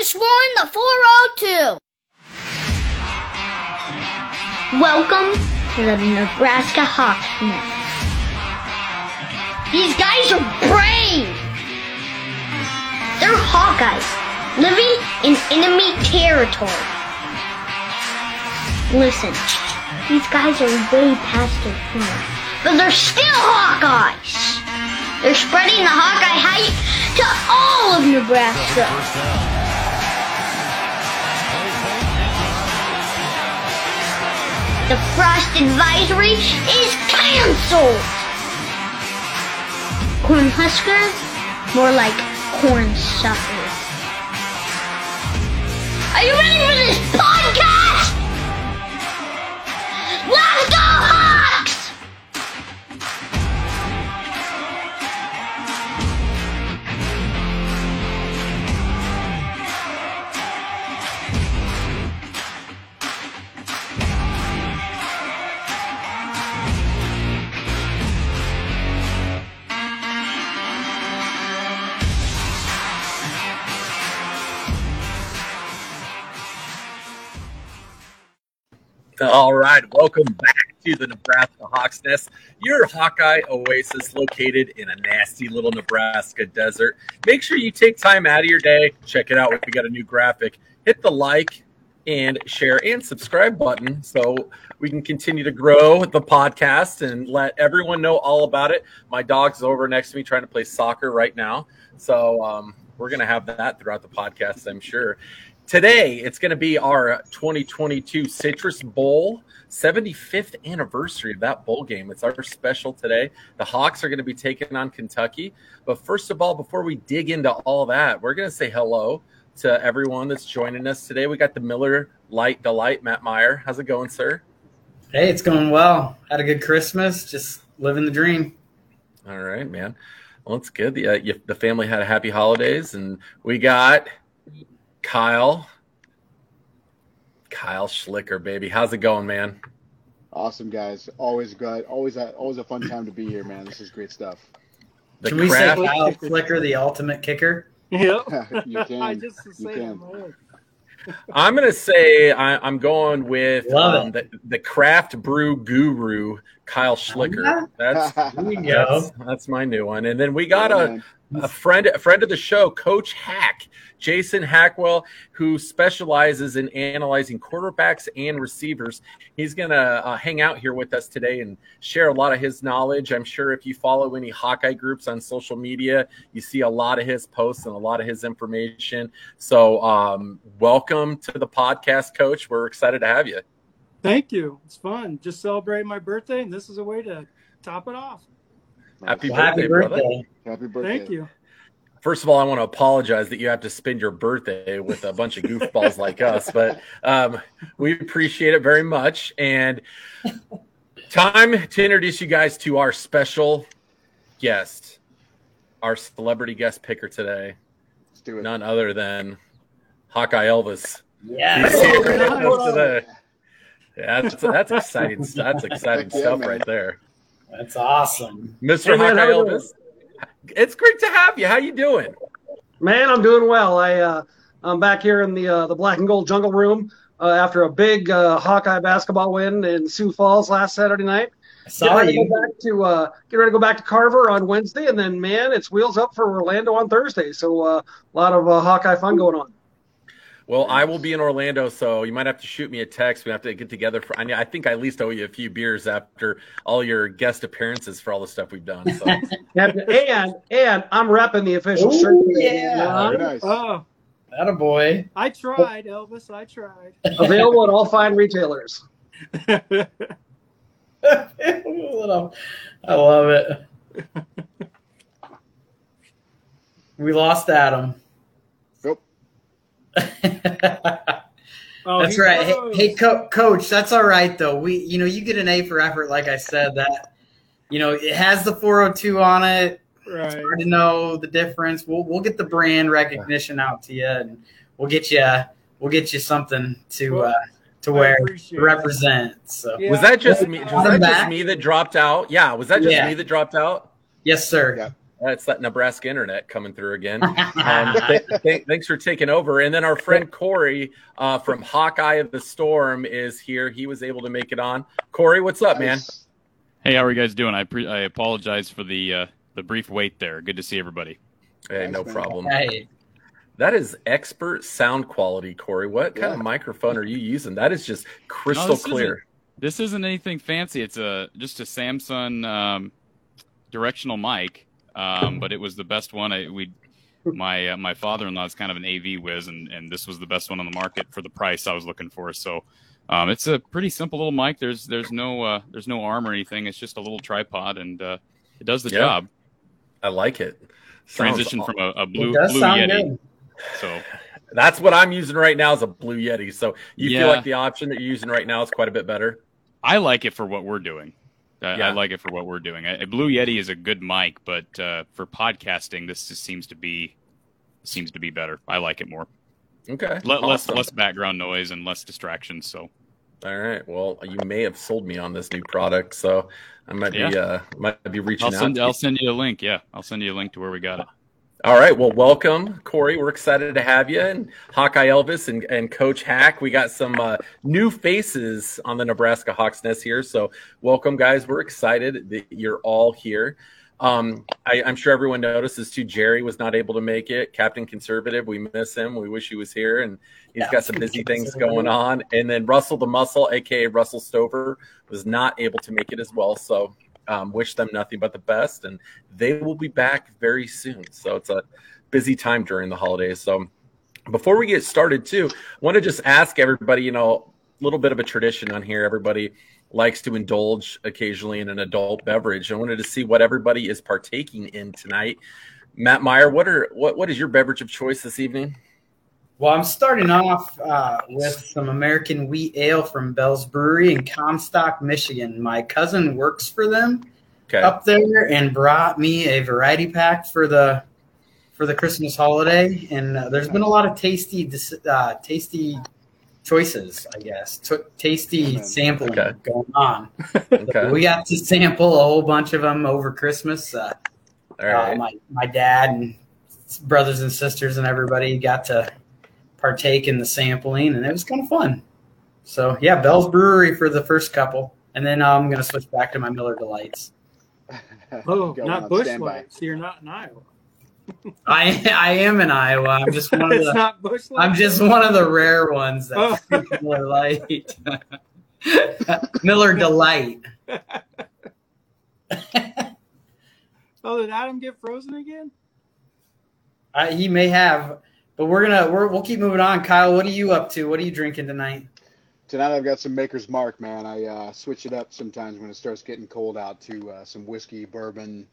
exploring the 402. Welcome to the Nebraska Hawk Nest. These guys are brave. They're Hawkeyes living in enemy territory. Listen, these guys are way past their prime, but they're still Hawkeyes. They're spreading the Hawkeye hype to all of Nebraska. The frost advisory is canceled. Corn Huskers, more like corn suckers. Are you ready for this podcast? All right, welcome back to the Nebraska Hawks Nest, your Hawkeye oasis located in a nasty little Nebraska desert. Make sure you take time out of your day, check it out. We got a new graphic. Hit the like and share and subscribe button so we can continue to grow the podcast and let everyone know all about it. My dog's over next to me trying to play soccer right now. So um, we're going to have that throughout the podcast, I'm sure. Today, it's going to be our 2022 Citrus Bowl 75th anniversary of that bowl game. It's our special today. The Hawks are going to be taking on Kentucky. But first of all, before we dig into all that, we're going to say hello to everyone that's joining us today. We got the Miller Lite Delight, Matt Meyer. How's it going, sir? Hey, it's going well. Had a good Christmas. Just living the dream. All right, man. Well, it's good. The, uh, the family had a happy holidays, and we got Kyle. Kyle Schlicker, baby. How's it going, man? Awesome guys, always good. Always a, always a fun time to be here, man. This is great stuff. The Can we say Kyle Flicker, the ultimate kicker? Yep. you can. I just you say can. I'm gonna say I, I'm going with um, the, the craft brew guru Kyle Schlicker. That's There you go. that's, that's my new one. And then we got Yeah, a, a friend a friend of the show, Coach Hack, Jason Hackwell, who specializes in analyzing quarterbacks and receivers. He's gonna uh, hang out here with us today and share a lot of his knowledge. I'm sure if you follow any Hawkeye groups on social media, you see a lot of his posts and a lot of his information. So, um, welcome to the podcast, Coach. We're excited to have you. Thank you. It's fun. Just celebrating my birthday, and this is a way to top it off. Happy Well, happy birthday, brother. Happy birthday. Thank you. First of all, I want to apologize that you have to spend your birthday with a bunch of goofballs like us, but um, we appreciate it very much. And time to introduce you guys to our special guest, our celebrity guest picker today, Let's do it. none other than Hawkeye Elvis. Yes. He's here with us today. Yeah, that's, that's exciting. That's exciting Yeah, stuff man. right there, That's awesome. Mr. Hey, man, Hawkeye Elvis. It's great to have you. How you doing? Man, I'm doing well. I uh, I'm back here in the uh, the black and gold jungle room uh, after a big uh, Hawkeye basketball win in Sioux Falls last Saturday night. I Get saw ready to you. go back to uh, get ready to go back to Carver on Wednesday, and then man, it's wheels up for Orlando on Thursday. So uh, a lot of uh, Hawkeye fun going on. Well, I will be in Orlando, so you might have to shoot me a text. We have to get together for. I, think I at least owe you a few beers after all your guest appearances for all the stuff we've done. So And and, and I'm repping the official Ooh, shirt. yeah. Very nice. Oh, That a boy. I tried, Elvis. I tried. Available at all fine retailers. I love it. We lost Adam. Nope. Oh, That's he right. Hey, hey co- coach, that's all right though. We, you know, you get an A for effort. Like I said, that, you know, it has the 402 on it. It's Right. hard to know the difference. We'll we'll get the brand recognition out to you, and we'll get you we'll get you something to Well, uh, to wear to represent. So Yeah. was that just me? Was I'm that just me that dropped out? Yeah, was that just Yeah. me that dropped out? yes, sir. Yeah. That's that Nebraska internet coming through again. Um, th- th- thanks for taking over. And then our friend Cory uh, from Hawkeye of the Storm is here. He was able to make it on. Cory, what's up, man? Hey, how are you guys doing? I pre- I apologize for the uh, the brief wait there. Good to see everybody. Hey, no man. problem. Hey, That is expert sound quality, Cory. What kind of microphone are you using? That is just crystal this clear. This isn't anything fancy. It's a just a Samsung um, directional mic, um, but it was the best one. I we my uh, my father in law is kind of an AV whiz, and and this was the best one on the market for the price I was looking for. So. Um, it's a pretty simple little mic. There's there's no uh, there's no arm or anything. It's just a little tripod, and uh, it does the Yeah. job. I like it. Sounds Transition aw- from a, a blue blue Yeti. good. So That's what I'm using right now is a Blue Yeti. So you Yeah. feel like the option that you're using right now is quite a bit better. I like it for what we're doing. I, Yeah. I like it for what we're doing. A Blue Yeti is a good mic, but uh, for podcasting, this just seems to be seems to be better. I like it more. Okay. Le- Less awesome. less background noise and less distractions. So All right. Well, you may have sold me on this new product, so I might be uh might be reaching I'll send to I'll send you a link. Yeah, I'll send you a link to where we got it. All right. Well, welcome, Cory. We're excited to have you and Hawkeye Elvis and, and Coach Hack. We got some uh, new faces on the Nebraska Hawks Nest here. So, welcome, guys. We're excited that you're all here. Um, I, I'm sure everyone notices too. Jerry was not able to make it. Captain Conservative, we miss him. We wish he was here, and he's Yeah. got some busy things going on. And then Russell the Muscle, aka Russell Stover, was not able to make it as well. So, um, wish them nothing but the best, and they will be back very soon. So it's a busy time during the holidays. So before we get started, too, I want to just ask everybody, you know, a little bit of a tradition on here. Everybody likes to indulge occasionally in an adult beverage. I wanted to see what everybody is partaking in tonight. Matt Meyer, what are what what is your beverage of choice this evening? Well, I'm starting off uh, with some American wheat ale from Bell's Brewery in Comstock, Michigan. My cousin works for them Okay. up there and brought me a variety pack for the for the Christmas holiday. And uh, there's been a lot of tasty uh, tasty choices, I guess. T- tasty sampling Okay. going on. Okay. We got to sample a whole bunch of them over Christmas. Uh, All right. uh, my my dad and brothers and sisters and everybody got to partake in the sampling, and it was kind of fun. So yeah, Bell's Brewery for the first couple, and then uh, I'm gonna switch back to my Miller Delights. Oh, not on Busch standby. Lights. You're not in Iowa. I I am in Iowa. I'm just one of it's the not Busch Lights. I'm just one of the rare ones that Oh. Miller Lite. Miller Delight. Oh, did Adam get frozen again? Uh, he may have, but we're gonna we're, we'll keep moving on. Kyle, what are you up to? What are you drinking tonight? Tonight I've got some Maker's Mark, man. I uh, switch it up sometimes when it starts getting cold out to uh, some whiskey, bourbon,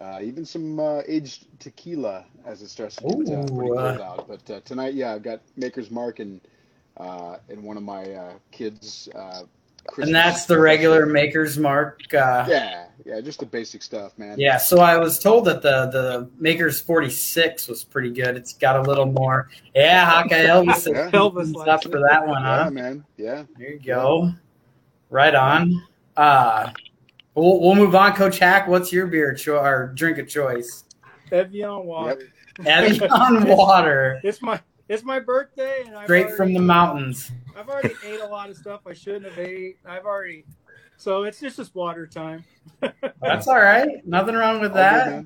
uh, even some uh, aged tequila as it starts to get uh, pretty cold uh. out. But uh, tonight, yeah, I've got Maker's Mark and uh, and one of my uh, kids. Christmas And that's the regular Maker's Mark. Uh, Yeah, yeah, just the basic stuff, man. Yeah, so I was told that the the Maker's 46 was pretty good. It's got a little more. Yeah, Hawkeye Elvis Yeah. Elvis stuff likes for that one, Yeah, huh? man. Yeah. There you go. Right on. Uh, we'll, we'll move on. Coach Hack, what's your beer cho- or drink of choice? Evian water. Evian water, It's my it's my birthday, and I've straight already, from the mountains. I've already ate a lot of stuff I shouldn't have ate. I've already, so it's just just water time. That's all right. Nothing wrong with that.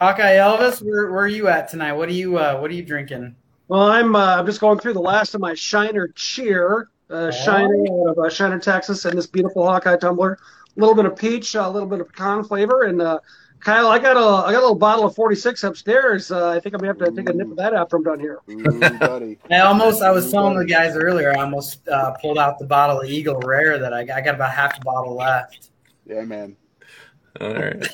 Hawkeye Elvis, where, where are you at tonight? What are you uh, What are you drinking? Well, I'm uh, I'm just going through the last of my Shiner Cheer, uh, Shiner out of uh, Shiner, Texas, and this beautiful Hawkeye tumbler. A little bit of peach, a little bit of pecan flavor, and uh, Kyle, I got a I got a little bottle of 46 upstairs. Uh, I think I'm gonna have to take a nip of that after I'm done here. Ooh, buddy. I almost, I was telling the guys earlier, I almost uh, pulled out the bottle of Eagle Rare that I got. I got about half the bottle left. Yeah, man. All right.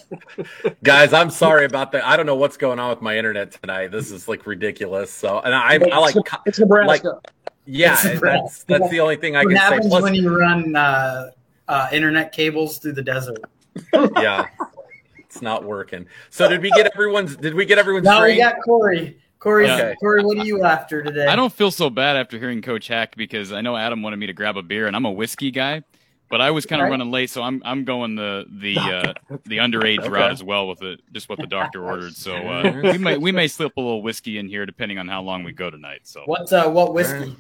Guys, I'm sorry about that. I don't know what's going on with my internet tonight. This is like ridiculous. So, and I, I like, It's Nebraska. yeah, It's that's Nebraska. that's the only thing I what can say. happens Plus, when you run uh, uh, internet cables through the desert? yeah, it's not working. So, did we get everyone's? Did we get everyone's? Now we drink? got Cory. Cory, Okay. Cory, what are you after today? I don't feel so bad after hearing Coach Hack because I know Adam wanted me to grab a beer, and I'm a whiskey guy. but I was kind of Right. running late, so I'm I'm going the the uh, the underage Okay. route as well with it, just what the doctor ordered. So uh, we may we may slip a little whiskey in here depending on how long we go tonight. So What uh, what whiskey?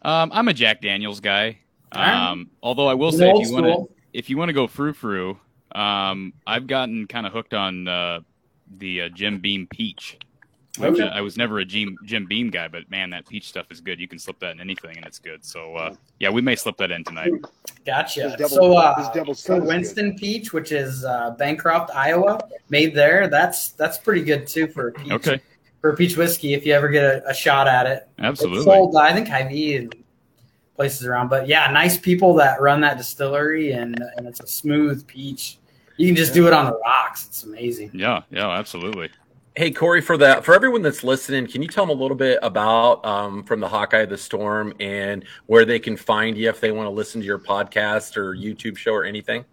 um, I'm a Jack Daniels guy. Um, although I will say, if you want to if you want to go frou frou, um, I've gotten kind of hooked on uh, the uh, Jim Beam peach. Which Okay. I was never a Jim, Jim Beam guy, but man, that peach stuff is good. You can slip that in anything, and it's good. So uh, yeah, we may slip that in tonight. Gotcha. Double- so, uh, so sun is Winston Peach, which is uh, Bancroft, Iowa, made there. That's that's pretty good too for a peach. Okay, For a peach whiskey, if you ever get a, a shot at it. Absolutely. It's absolutely. sold, I think, Hy-Vee and places around. But yeah, nice people that run that distillery, and and it's a smooth peach. You can just do it on the rocks. It's amazing. Yeah, yeah, absolutely. Hey Cory, for that for everyone that's listening, can you tell them a little bit about um, from the Hawkeye of the Storm and where they can find you if they want to listen to your podcast or YouTube show or anything?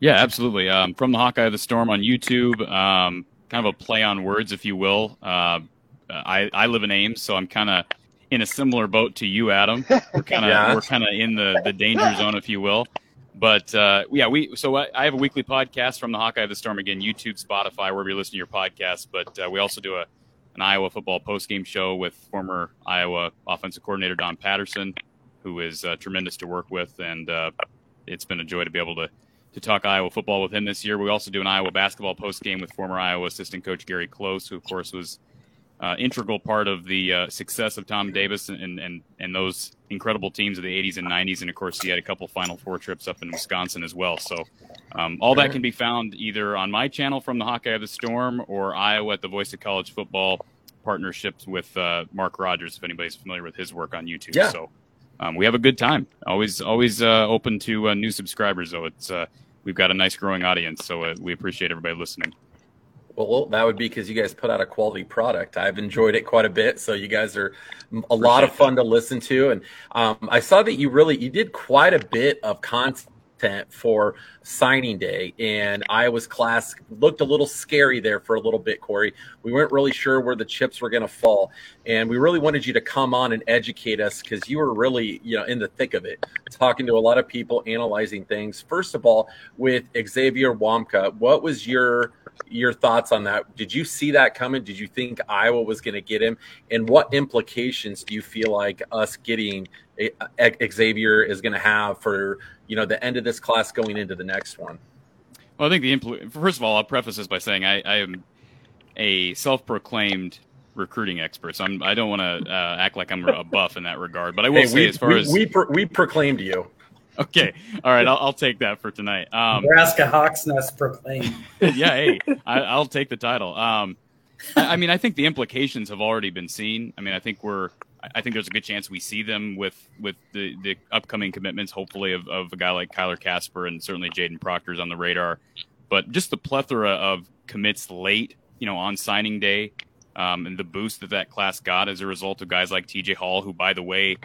Yeah, absolutely. Um, from the Hawkeye of the Storm on YouTube, um, kind of a play on words, if you will. Uh, I I live in Ames, so I'm kind of in a similar boat to you, Adam. We're kind of Yeah. we're kind of in the the danger zone, if you will. But uh, yeah, we so I, I have a weekly podcast from the Hawkeye of the Storm again, YouTube, Spotify, wherever you listen to your podcast. But uh, we also do a an Iowa football postgame show with former Iowa offensive coordinator Don Patterson, who is uh, tremendous to work with, and uh, it's been a joy to be able to to talk Iowa football with him this year. We also do an Iowa basketball post game with former Iowa assistant coach Gary Close, who of course was uh, integral part of the uh, success of Tom Davis and, and and those incredible teams of the 80s and 90s. And of course, he had a couple Final Four trips up in Wisconsin as well. So um, all that can be found either on my channel from the Hawkeye of the Storm or Iowa at the Voice of College Football partnerships with uh, Mark Rogers. If anybody's familiar with his work on YouTube, Yeah. so um, we have a good time. Always always uh, open to uh, new subscribers, though. It's uh, we've got a nice growing audience, so uh, we appreciate everybody listening. Well, that would be because you guys put out a quality product. I've enjoyed it quite a bit. So you guys are a lot of fun to listen to, and um, I saw that you really you did quite a bit of content for signing day, and Iowa's class looked a little scary there for a little bit. Cory, we weren't really sure where the chips were going to fall, and we really wanted you to come on and educate us because you were really you know in the thick of it, talking to a lot of people, analyzing things. First of all, with Xavier Nwankpa, what was your your thoughts on that. Did you see that coming? Did you think Iowa was going to get him? And what implications do you feel like us getting Xavier is going to have for you know the end of this class going into the next one? Well, I think the impl- first of all, I'll preface this by saying I, I am a self-proclaimed recruiting expert, so I'm, I don't want to uh, act like I'm a buff in that regard. But I will Hey, say, we, as far we, as we, pro- we proclaimed you. okay, all right, I'll, I'll take that for tonight. Um, Nebraska Hawks Nest proclaimed. yeah, hey, I, I'll take the title. Um, I, I mean, I think the implications have already been seen. I mean, I think we're, I think there's a good chance we see them with with the the upcoming commitments, hopefully of, of a guy like Kyler Casper and certainly Kadyn Proctor's on the radar. But just the plethora of commits late, you know, on signing day, um, and the boost that that class got as a result of guys like T.J. Hall, who, by the way,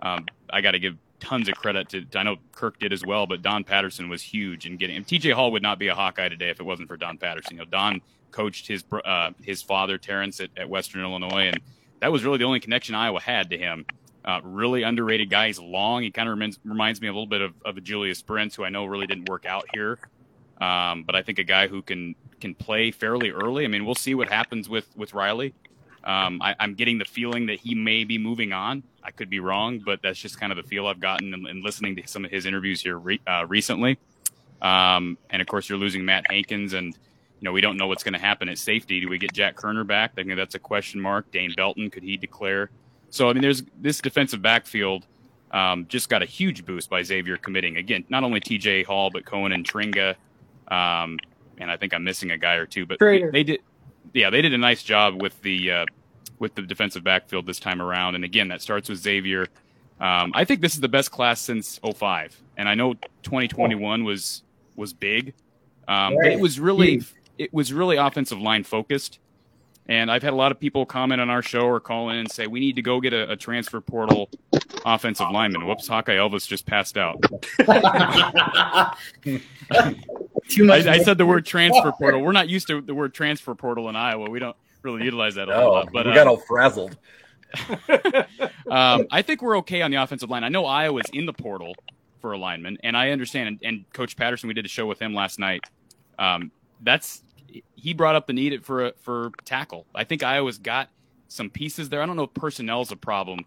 um, I got to give tons of credit to. I know Kirk did as well, but Don Patterson was huge in getting. T.J. Hall would not be a Hawkeye today if it wasn't for Don Patterson. You know, Don coached his uh, his father Terrence at, at Western Illinois, and that was really the only connection Iowa had to him. Uh, really underrated guy. He's long. He kind of reminds, reminds me a little bit of, of a Julius Brents, who I know really didn't work out here. Um, but I think a guy who can can play fairly early. I mean, we'll see what happens with with Riley. Um, I, I'm getting the feeling that he may be moving on. I could be wrong, but that's just kind of the feel I've gotten in, in listening to some of his interviews here re, uh, recently. Um, and of course, you're losing Matt Hankins, and you know we don't know what's going to happen at safety. Do we get Jack Koerner back? I think that's a question mark. Dane Belton could he declare? So I mean, there's this defensive backfield um, just got a huge boost by Xavier committing again. Not only T.J. Hall, but Koen Entringer, um, and I think I'm missing a guy or two. But Trader. they did, yeah, they did a nice job with the uh, with the defensive backfield this time around. And again, that starts with Xavier. Um, I think this is the best class since 05. And I know 2021 was was big, um, but it was really. It was really offensive line focused. And I've had a lot of people comment on our show or call in and say we need to go get a, a transfer portal offensive lineman. Whoops, Hawkeye Elvis just passed out. Too much. I, I said the word transfer portal. We're not used to the word transfer portal in Iowa. We don't really utilize that a whole Oh, lot. But we uh, got all frazzled. um, I think we're okay on the offensive line. I know Iowa's in the portal for a lineman, and I understand. And, and Coach Patterson, we did a show with him last night. Um, that's he brought up the need for a, for tackle. I think Iowa's got some pieces there. I don't know if personnel is a problem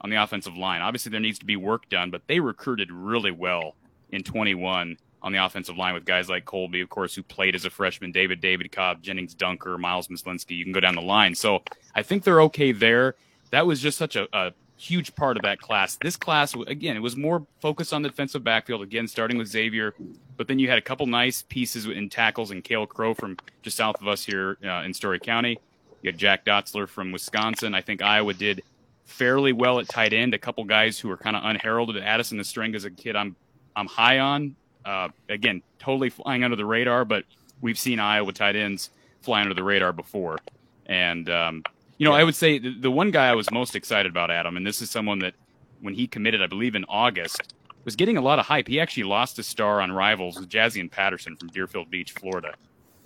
on the offensive line. Obviously, there needs to be work done, but they recruited really well in 21 on the offensive line with guys like Colby, of course, who played as a freshman, David, David Cobb, Gennings Dunker, Miles Myslinski. You can go down the line. So I think they're okay there. That was just such a, a huge part of that class. This class, again, it was more focused on the defensive backfield, again, starting with Xavier, but then you had a couple nice pieces in tackles and Kale Crow from just south of us here uh, in Story County. You had Jack Dotzler from Wisconsin. I think Iowa did fairly well at tight end. A couple guys who were kind of unheralded. Addison Ostrenga as a kid, I'm I'm high on. Uh, again, totally flying under the radar, but we've seen Iowa tight ends fly under the radar before. And um, you know, I would say the, the one guy I was most excited about, Adam, and this is someone that when he committed, I believe in August, was getting a lot of hype. He actually lost a star on Rivals with Jaziun Patterson from Deerfield Beach, Florida.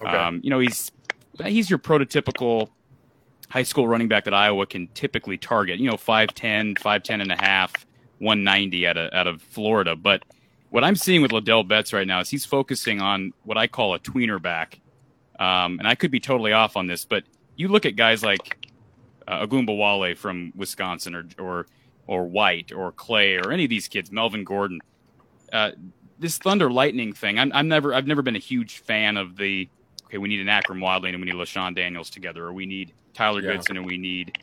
Okay. Um, you know, he's he's your prototypical high school running back that Iowa can typically target. You know, 5'10", 5'10 and a half, 190 out of out of Florida. But what I'm seeing with Ladell Betts right now is he's focusing on what I call a tweener back. Um, and I could be totally off on this, but you look at guys like uh, Wale from Wisconsin or, or or White or Clay or any of these kids, Melvin Gordon. Uh, this Thunder Lightning thing, I'm, I'm never I've never been a huge fan of the okay, we need an Akrum Wadley and we need LeShun Daniels together, or we need Tyler yeah. Goodson and we need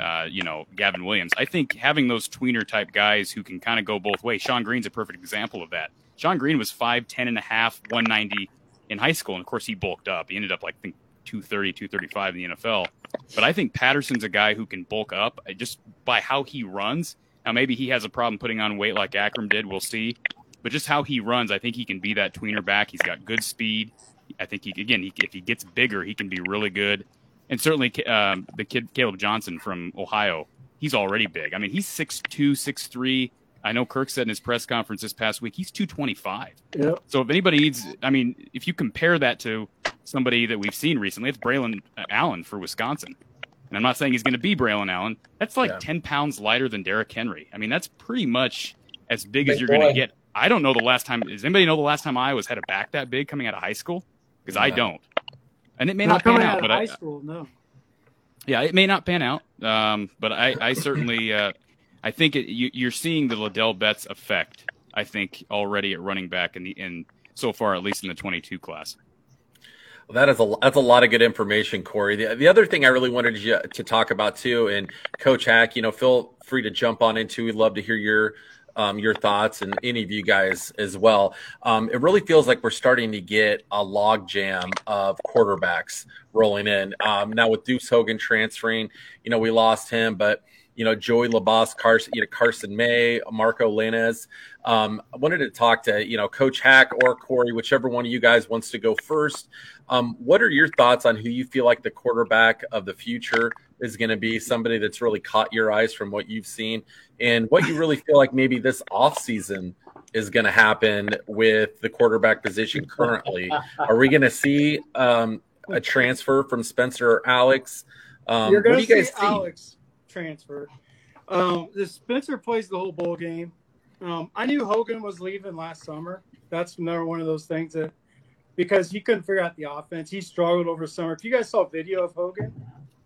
uh, you know, Gavin Williams. I think having those tweener type guys who can kind of go both ways. Shonn Greene's a perfect example of that. Shonn Greene was 5'10 and a half, 190 in high school. And of course, he bulked up. He ended up like, I think, 230, 235 in the NFL. But I think Patterson's a guy who can bulk up just by how he runs. Now, maybe he has a problem putting on weight like Akrum did. We'll see. But just how he runs, I think he can be that tweener back. He's got good speed. I think he, again, he, if he gets bigger, he can be really good and certainly um, the kid Caleb Johnson from Ohio, he's already big. I mean, he's 6'2", 6'3". I know Kirk said in his press conference this past week he's 225. Yep. So if anybody needs, I mean, if you compare that to somebody that we've seen recently, it's Braelon Allen for Wisconsin. And I'm not saying he's going to be Braelon Allen. That's like yeah. 10 pounds lighter than Derrick Henry. I mean, that's pretty much as big, big as you're going to get. I don't know the last time. Does anybody know the last time I was had a back that big coming out of high school? Because I don't and it may not, not pan out. out but high I, school, no. Yeah, it may not pan out. Um, but I, I certainly, uh, I think it, you, are seeing the Ladell Betts effect. I think already at running back in the in so far, at least in the 22 class. Well, that is a that's a lot of good information, Cory. The, the other thing I really wanted you to talk about too, and Coach Hack, you know, feel free to jump on into. We'd love to hear your um, your thoughts and any of you guys as well. Um, it really feels like we're starting to get a log jam of quarterbacks rolling in. Um, now with Deuce Hogan transferring, you know, we lost him, but you know, Joey Labas, Carson, you know, Carson May, Marco Lainez. Um, I wanted to talk to, you know, Coach Hack or Corey, whichever one of you guys wants to go first. Um, what are your thoughts on who you feel like the quarterback of the future is going to be? Somebody that's really caught your eyes from what you've seen and what you really feel like maybe this offseason is going to happen with the quarterback position currently. Are we going to see um, a transfer from Spencer or Alex? Um, You're going to see, see Alex transfer. Um, the Spencer plays the whole bowl game. Um, I knew Hogan was leaving last summer. That's another one of those things that because he couldn't figure out the offense. He struggled over summer. If you guys saw video of Hogan,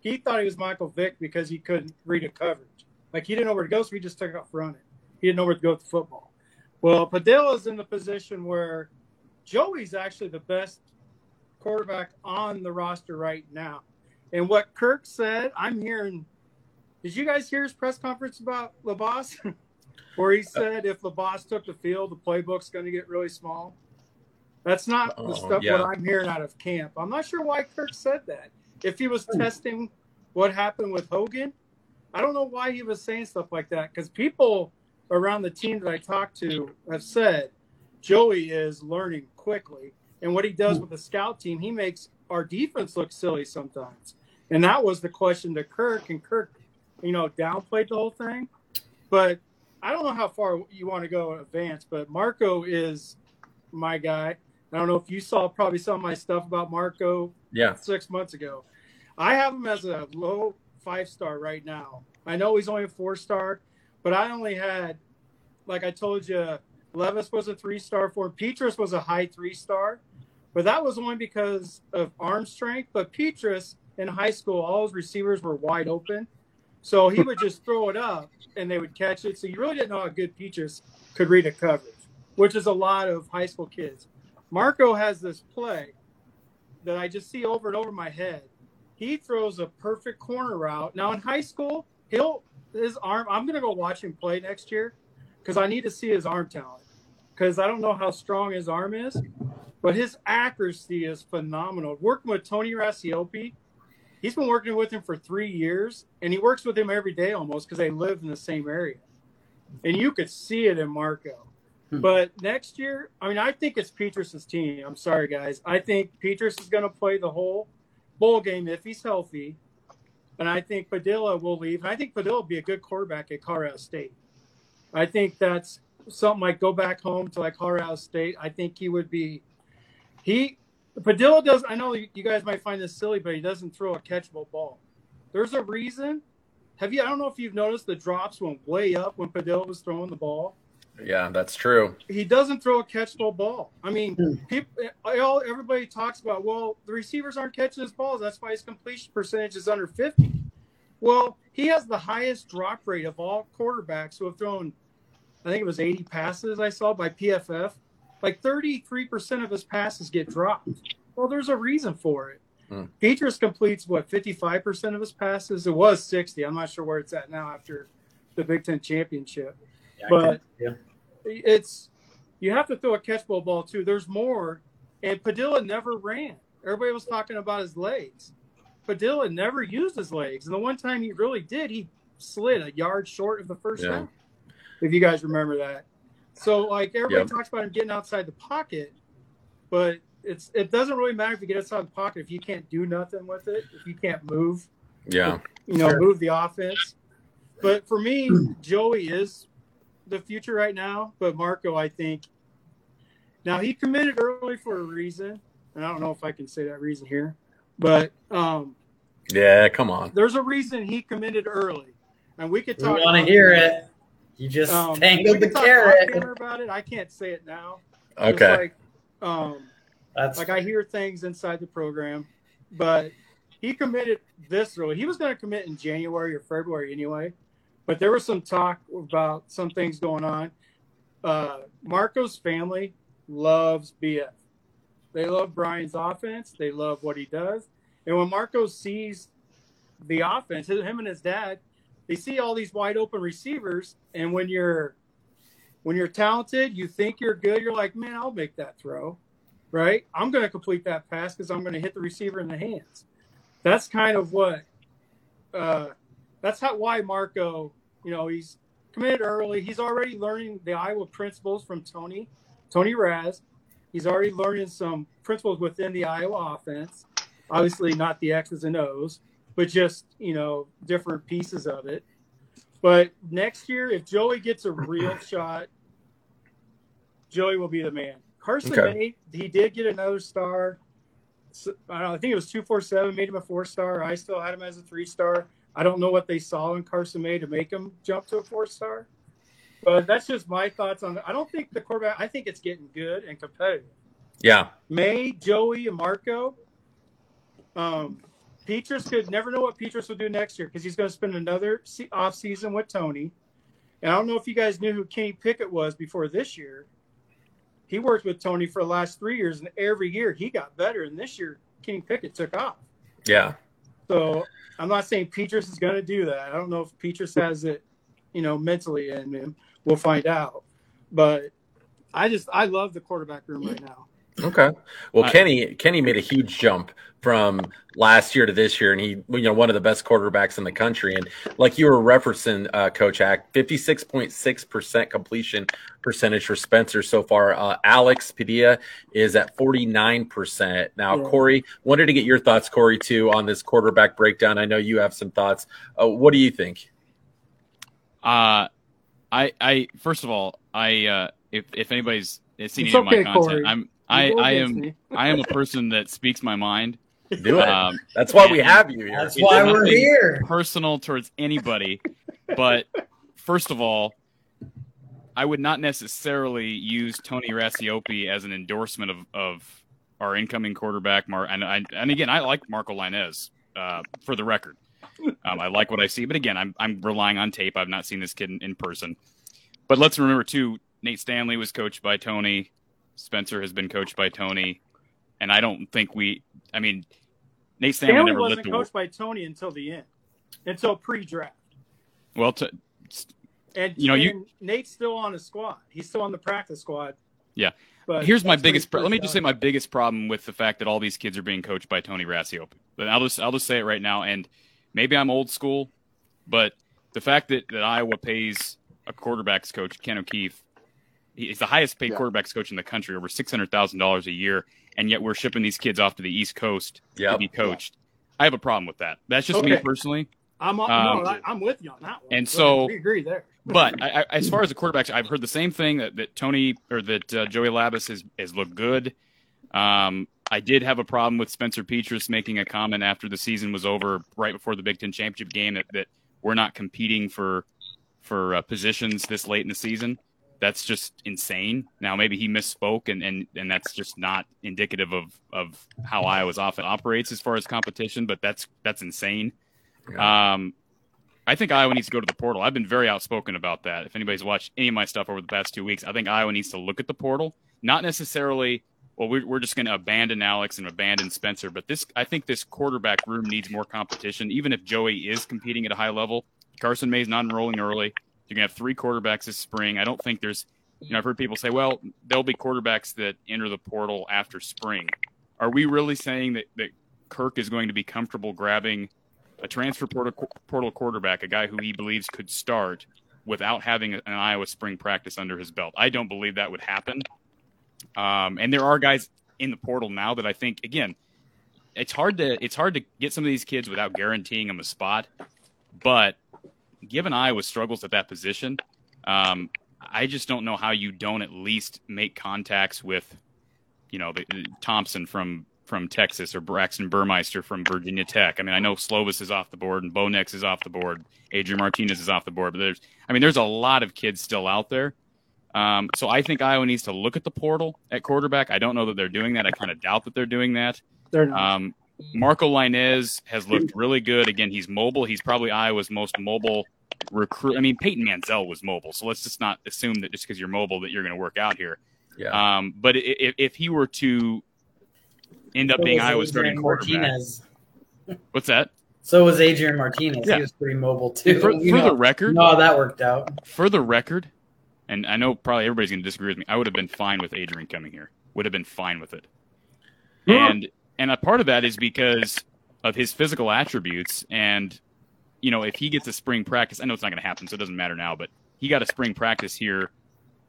he thought he was Michael Vick because he couldn't read a coverage. Like he didn't know where to go, so he just took off running. He didn't know where to go with the football. Well, Padilla is in the position where Joey's actually the best quarterback on the roster right now. And what Kirk said, I'm hearing. Did you guys hear his press conference about Labas? Where he said if Labas took the field, the playbook's going to get really small. That's not the stuff yeah. what I'm hearing out of camp. I'm not sure why Kirk said that. If he was testing what happened with Hogan, I don't know why he was saying stuff like that because people around the team that I talked to have said Joey is learning quickly. And what he does with the scout team, he makes our defense look silly sometimes. And that was the question to Kirk, and Kirk, you know, downplayed the whole thing. But I don't know how far you want to go in advance, but Marco is my guy. I don't know if you saw probably some of my stuff about Marco yeah. six months ago. I have him as a low five star right now. I know he's only a four star, but I only had, like I told you Levis was a three star for. Petras was a high three star, but that was only because of arm strength. But Petras in high school, all his receivers were wide open. So he would just throw it up and they would catch it. So you really didn't know how good Petras could read a coverage, which is a lot of high school kids. Marco has this play that I just see over and over my head. He throws a perfect corner route. Now in high school, he'll his arm. I'm gonna go watch him play next year because I need to see his arm talent. Because I don't know how strong his arm is, but his accuracy is phenomenal. Working with Tony Racioppi, he's been working with him for three years, and he works with him every day almost because they live in the same area. And you could see it in Marco. Hmm. But next year, I mean, I think it's Petras's team. I'm sorry, guys. I think Petras is going to play the whole bowl game if he's healthy. And I think Padilla will leave. And I think Padilla will be a good quarterback at Colorado State. I think that's something like go back home to like Colorado State. I think he would be. He Padilla does. I know you guys might find this silly, but he doesn't throw a catchable ball. There's a reason. Have you? I don't know if you've noticed the drops went way up when Padilla was throwing the ball. Yeah, that's true. He doesn't throw a catchable ball. I mean, hmm. people, all everybody talks about. Well, the receivers aren't catching his balls. That's why his completion percentage is under fifty. Well, he has the highest drop rate of all quarterbacks who have thrown I think it was 80 passes I saw by PFF. Like 33% of his passes get dropped. Well, there's a reason for it. Hmm. Petrus completes what 55% of his passes. It was 60. I'm not sure where it's at now after the Big Ten championship. Yeah, but yeah. it's you have to throw a catchable ball too. There's more, and Padilla never ran. Everybody was talking about his legs. Padilla never used his legs, and the one time he really did, he slid a yard short of the first yeah. down if you guys remember that. So like everybody yep. talks about him getting outside the pocket, but it's it doesn't really matter if you get outside the pocket if you can't do nothing with it, if you can't move. Yeah. You know, sure. move the offense. But for me, Joey is the future right now, but Marco, I think now he committed early for a reason. And I don't know if I can say that reason here, but um yeah, come on. There's a reason he committed early, and we could talk. We want to hear it. You just um, tangled the carrot. About it, I can't say it now. Okay. Like, um, That's like I hear things inside the program, but he committed this early. He was going to commit in January or February anyway, but there was some talk about some things going on. Uh, Marco's family loves BF. They love Brian's offense. They love what he does. And when Marco sees the offense, him and his dad, they see all these wide open receivers, and when you're when you're talented, you think you're good. You're like, man, I'll make that throw, right? I'm going to complete that pass because I'm going to hit the receiver in the hands. That's kind of what. Uh, that's how why Marco, you know, he's committed early. He's already learning the Iowa principles from Tony, Tony Raz. He's already learning some principles within the Iowa offense. Obviously, not the X's and O's, but just you know different pieces of it. But next year, if Joey gets a real shot, Joey will be the man. Carson okay. May, he did get another star. I, know, I think it was two four seven made him a four star. I still had him as a three star. I don't know what they saw in Carson May to make him jump to a four star, but that's just my thoughts on it. I don't think the quarterback. I think it's getting good and competitive. Yeah, May, Joey, and Marco. Um, Petras could never know what Petras will do next year because he's going to spend another off season with Tony. And I don't know if you guys knew who Kenny Pickett was before this year. He worked with Tony for the last three years, and every year he got better. And this year, Kenny Pickett took off. Yeah. So I'm not saying Petras is going to do that. I don't know if Petras has it, you know, mentally in him. We'll find out. But I just I love the quarterback room right now. Okay. Well, uh, Kenny Kenny made a huge jump from last year to this year, and he you know one of the best quarterbacks in the country. And like you were referencing, uh, Coach Hack, fifty six point six percent completion percentage for Spencer so far. Uh, Alex Padilla is at forty nine percent now. Yeah. Cory, wanted to get your thoughts, Cory, too, on this quarterback breakdown. I know you have some thoughts. Uh, what do you think? Uh, I I first of all, I uh, if if anybody's seen any okay, of my content, Cory. I'm I, I am I am a person that speaks my mind. Do it. Um, That's why we have you here. That's why we're here. Personal towards anybody, but first of all, I would not necessarily use Tony Racioppi as an endorsement of, of our incoming quarterback. Mar- and, I, and again, I like Marco Lainez uh, for the record. Um, I like what I see, but again, I'm I'm relying on tape. I've not seen this kid in, in person. But let's remember too, Nate Stanley was coached by Tony. Spencer has been coached by Tony, and I don't think we. I mean, Nate Stanley, Stanley never wasn't coached by Tony until the end, until pre-draft. well. To, And You know, you- Nate's still on the squad. He's still on the practice squad. Yeah. But Here's my biggest. Pro- let me just say my biggest problem with the fact that all these kids are being coached by Tony Racioppi. But I'll just I'll just say it right now, and maybe I'm old school, but the fact that, that Iowa pays a quarterbacks coach Ken O'Keefe, he's the highest paid Yeah. quarterbacks coach in the country, over six hundred thousand dollars a year, and yet we're shipping these kids off to the East Coast to be coached. I have a problem with that. That's just me personally. I'm Um, no, I, I'm with you on that one. and so- we agree there. But I, I, as far as the quarterbacks, I've heard the same thing that, that Tony or that uh, Joey Labas has, has looked good. Um, I did have a problem with Spencer Petras making a comment after the season was over, right before the Big Ten championship game, that, that we're not competing for for uh, positions this late in the season. That's just insane. Now maybe he misspoke, and and, and that's just not indicative of, of how Iowa's often operates as far as competition. But that's that's insane. Um, I think Iowa needs to go to the portal. I've been very outspoken about that. If anybody's watched any of my stuff over the past two weeks, I think Iowa needs to look at the portal, not necessarily. Well, we're, we're just going to abandon Alex and abandon Spencer, but this I think this quarterback room needs more competition. Even if Joey is competing at a high level, Carson May's not enrolling early. You're going to have three quarterbacks this spring. I don't think there's, you know, I've heard people say, well, there'll be quarterbacks that enter the portal after spring. Are we really saying that, that Kirk is going to be comfortable grabbing a transfer portal, portal quarterback, a guy who he believes could start without having an Iowa spring practice under his belt. I don't believe that would happen. Um, and there are guys in the portal now that I think, again, it's hard to it's hard to get some of these kids without guaranteeing them a spot. But given Iowa's struggles at that position, um, I just don't know how you don't at least make contacts with, you know, the, the Thompson from from Texas or Braxton Burmeister from Virginia Tech. I mean, I know Slovis is off the board and Bo Nix is off the board. Adrian Martinez is off the board, but there's, I mean, there's a lot of kids still out there. Um, so I think Iowa needs to look at the portal at quarterback. I don't know that they're doing that. I kind of doubt that they're doing that. They're not. Um, Marco Lainez has looked really good. Again, he's mobile. He's probably Iowa's most mobile recruit. I mean, Peyton Mansell was mobile, so let's just not assume that just because you're mobile that you're going to work out here. Yeah. Um, but if, if he were to end up So being was Iowa's starting quarterback, Martinez. what's that? So was Adrian Martinez. Yeah. He was pretty mobile too. For, for know, the record, no, that worked out. for the record, and I know probably everybody's going to disagree with me. I would have been fine with Adrian coming here. Would have been fine with it. Yeah. And and a part of that is because of his physical attributes and you know, if he gets a spring practice, I know it's not going to happen, so it doesn't matter now, but he got a spring practice here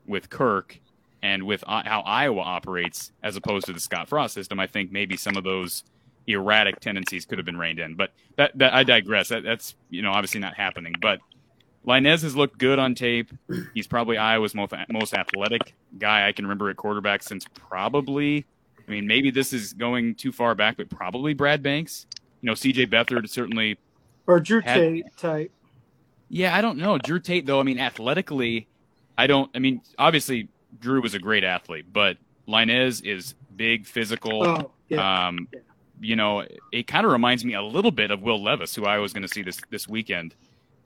with Kirk and with uh, how Iowa operates as opposed to the Scott Frost system. I think maybe some of those erratic tendencies could have been reined in. But that, that I digress. That, that's you know obviously not happening. But Lainez has looked good on tape. He's probably Iowa's most most athletic guy I can remember at quarterback since probably. I mean, maybe this is going too far back, but probably Brad Banks. You know, C.J. Beathard certainly. Or Drew had- Tate type. Yeah, I don't know. Drew Tate, though. I mean, athletically, I don't. I mean, obviously, Drew was a great athlete, but Lainez is big, physical. Oh, yeah. Um, Yeah. you know, it kind of reminds me a little bit of Will Levis, who I was going to see this this weekend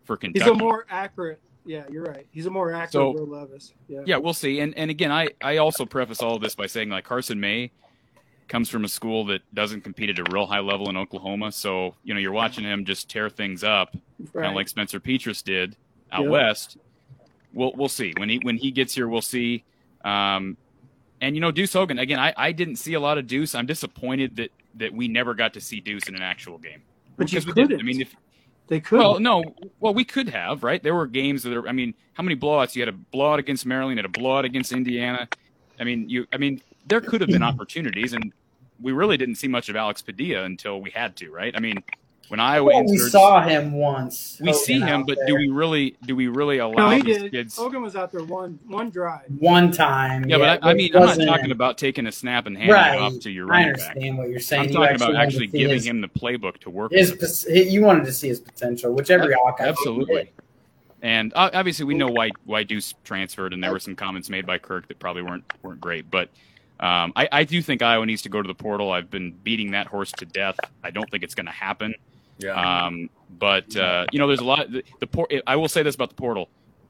for Kentucky. He's a more accurate. Yeah, you're right. He's a more accurate So- Will Levis. Yeah. yeah, we'll see. And and again, I I also preface all of this by saying like Carson May comes from a school that doesn't compete at a real high level in Oklahoma, so you know you're watching him just tear things up, kind of like Spencer Petras did out Yeah. west. We'll we'll see when he when he gets here. We'll see. Um, and you know Deuce Hogan again. I, I didn't see a lot of Deuce. I'm disappointed that that we never got to see Deuce in an actual game. But you Because we didn't. I mean, if they could. well, no. Well, we could have, right? There were games that are. I mean, how many blowouts? You had a blowout against Maryland, you had a blowout against Indiana. I mean, you. I mean, there could have been opportunities, and we really didn't see much of Alex Padilla until we had to, right? I mean, when Iowa Well, we saw him once. we see him, but there. do we really? Do we really allow no, allow he these did. kids? Hogan was out there one one drive. one time? Yeah, but I, I mean, I'm not talking about taking a snap and handing right. it off to your I running back. understand what you're saying. I'm You talking about actually giving his, him the playbook to work his. with. pos- You wanted to see his potential, which every Hawkeye Absolutely. And uh, obviously, we know why why Deuce transferred, and there were some comments made by Kirk that probably weren't weren't great. But um, I, I do think Iowa needs to go to the portal. I've been beating that horse to death. I don't think it's going to happen. Yeah. Um, but uh, you know, there's a lot. The, the port. I will say this about the portal: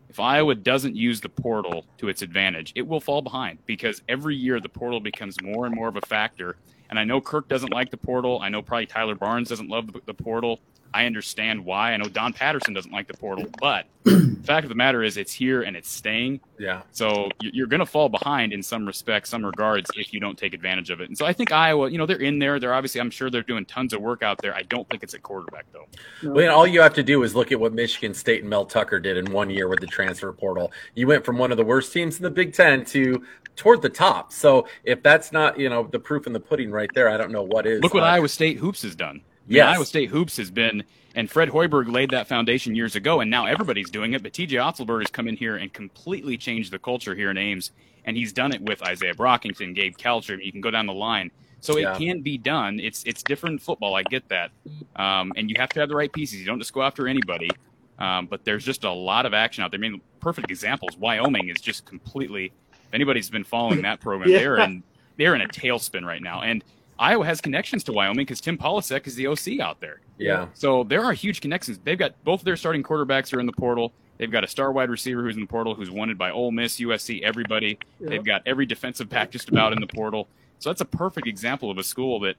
if Iowa doesn't use the portal to its advantage, it will fall behind because every year the portal becomes more and more of a factor. And I know Kirk doesn't like the portal. I know probably Tyler Barnes doesn't love the, the portal. I understand why. I know Don Patterson doesn't like the portal, but the fact of the matter is it's here and it's staying. Yeah. So you're going to fall behind in some respects, some regards, if you don't take advantage of it. And so I think Iowa, you know, they're in there. They're obviously, I'm sure they're doing tons of work out there. I don't think it's at quarterback though. No. Well, all you have to do is look at what Michigan State and Mel Tucker did in one year with the transfer portal. You went from one of the worst teams in the Big Ten to toward the top. So if that's not, you know, the proof in the pudding right there, I don't know what is. Look what uh, Iowa State hoops has done. Yeah, Iowa State hoops has been, and Fred Hoiberg laid that foundation years ago, and now everybody's doing it. But TJ Otzelberger has come in here and completely changed the culture here in Ames, and he's done it with Izaiah Brockington, Gabe Kalscheur. You can go down the line. So yeah. it can be done. It's it's different football. I get that, um, and you have to have the right pieces. You don't just go after anybody. Um, but there's just a lot of action out there. I mean, perfect examples. Wyoming is just completely. If anybody's been following that program, yeah. they're in they're in a tailspin right now, and Iowa has connections to Wyoming because Tim Polasek is the OC out there. Yeah. So there are huge connections. They've got both of their starting quarterbacks are in the portal. They've got a star wide receiver who's in the portal, who's wanted by Ole Miss, USC, everybody. Yep. They've got every defensive back just about in the portal. So that's a perfect example of a school that,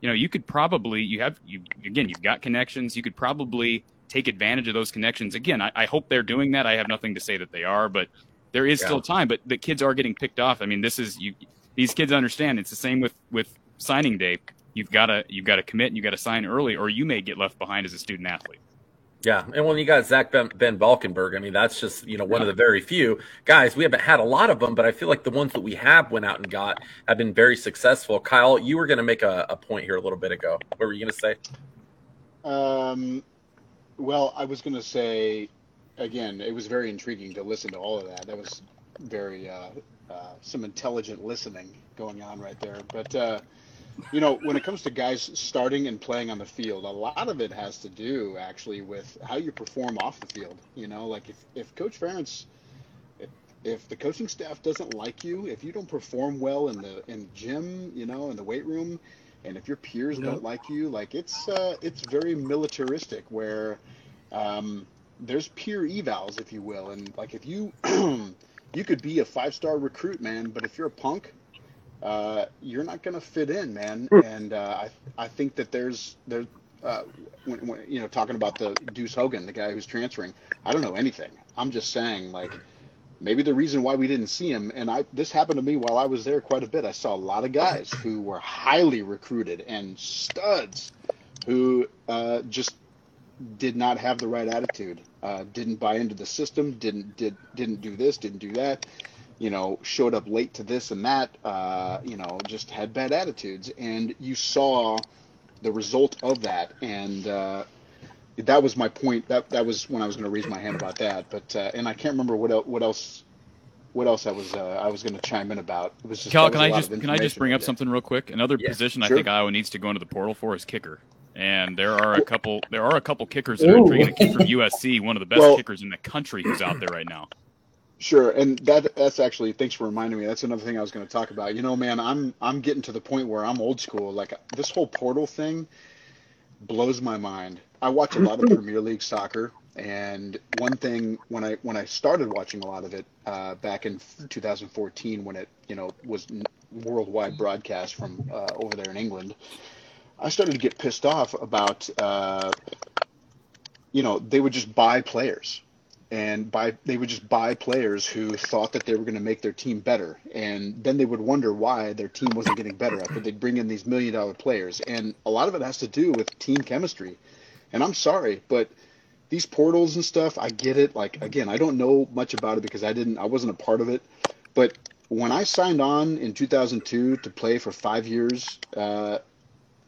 you know, you could probably you have you again you've got connections. You could probably take advantage of those connections. Again, I, I hope they're doing that. I have nothing to say that they are, but there is yeah. still time. But the kids are getting picked off. I mean, this is you. These kids understand. It's the same with with signing day, you've got to you've got to commit and you've got to sign early, or you may get left behind as a student athlete. Yeah, and when you got Zach Ben, ben Valkenburg, I mean that's just you know one yeah. of the very few guys. We haven't had a lot of them, but I feel like the ones that we have went out and got have been very successful. Kyle, you were going to make a, a, point here a little bit ago. What were you going to say? Um, well, I was going to say again, it was very intriguing to listen to all of that. That was very uh, uh, some intelligent listening going on right there, but. Uh, you know, when it comes to guys starting and playing on the field, a lot of it has to do actually with how you perform off the field. You know, like if, if Coach Ferentz, if, if the coaching staff doesn't like you, if you don't perform well in the in the gym, you know, in the weight room, and if your peers yep. don't like you, like it's uh, it's very militaristic where um, there's peer evals, if you will, and like if you you could be a five star recruit, man, but if you're a punk uh, you're not going to fit in, man. Hmm. And uh, I I think that there's there's uh, when, when, you know talking about the Deuce Hogan, the guy who's transferring. I don't know anything. I'm just saying like maybe the reason why we didn't see him and I this happened to me while I was there quite a bit. I saw a lot of guys who were highly recruited and studs who uh, just did not have the right attitude. Uh, didn't buy into the system. Didn't did didn't do this. Didn't do that you know, showed up late to this and that, uh, you know, just had bad attitudes. And you saw the result of that. And uh, that was my point. That that was when I was going to raise my hand about that. But uh, and I can't remember what else, what else what else I was uh, I was going to chime in about. It was just, Cal, can I just can I just bring up something real quick? Another yeah, position sure. I think Iowa needs to go into the portal for is kicker. And there are a couple there are a couple kickers that are trying to keep from USC, one of the best well, kickers in the country who's out there right now. Sure, and that that's actually thanks for reminding me. That's another thing I was going to talk about. You know, man, I'm I'm getting to the point where I'm old school. Like this whole portal thing blows my mind. I watch a lot of Premier League soccer, and one thing when I when I started watching a lot of it uh, back in 2014, when it you know was worldwide broadcast from uh, over there in England, I started to get pissed off about uh, you know they would just buy players and buy they would just buy players who thought that they were going to make their team better. And then they would wonder why their team wasn't getting better after they'd bring in these million dollar players. And a lot of it has to do with team chemistry. And i'm sorry but these portals and stuff i get it. Like again i don't know much about it because i didn't i wasn't a part of it. But when i signed on in 2002 to play for five years uh,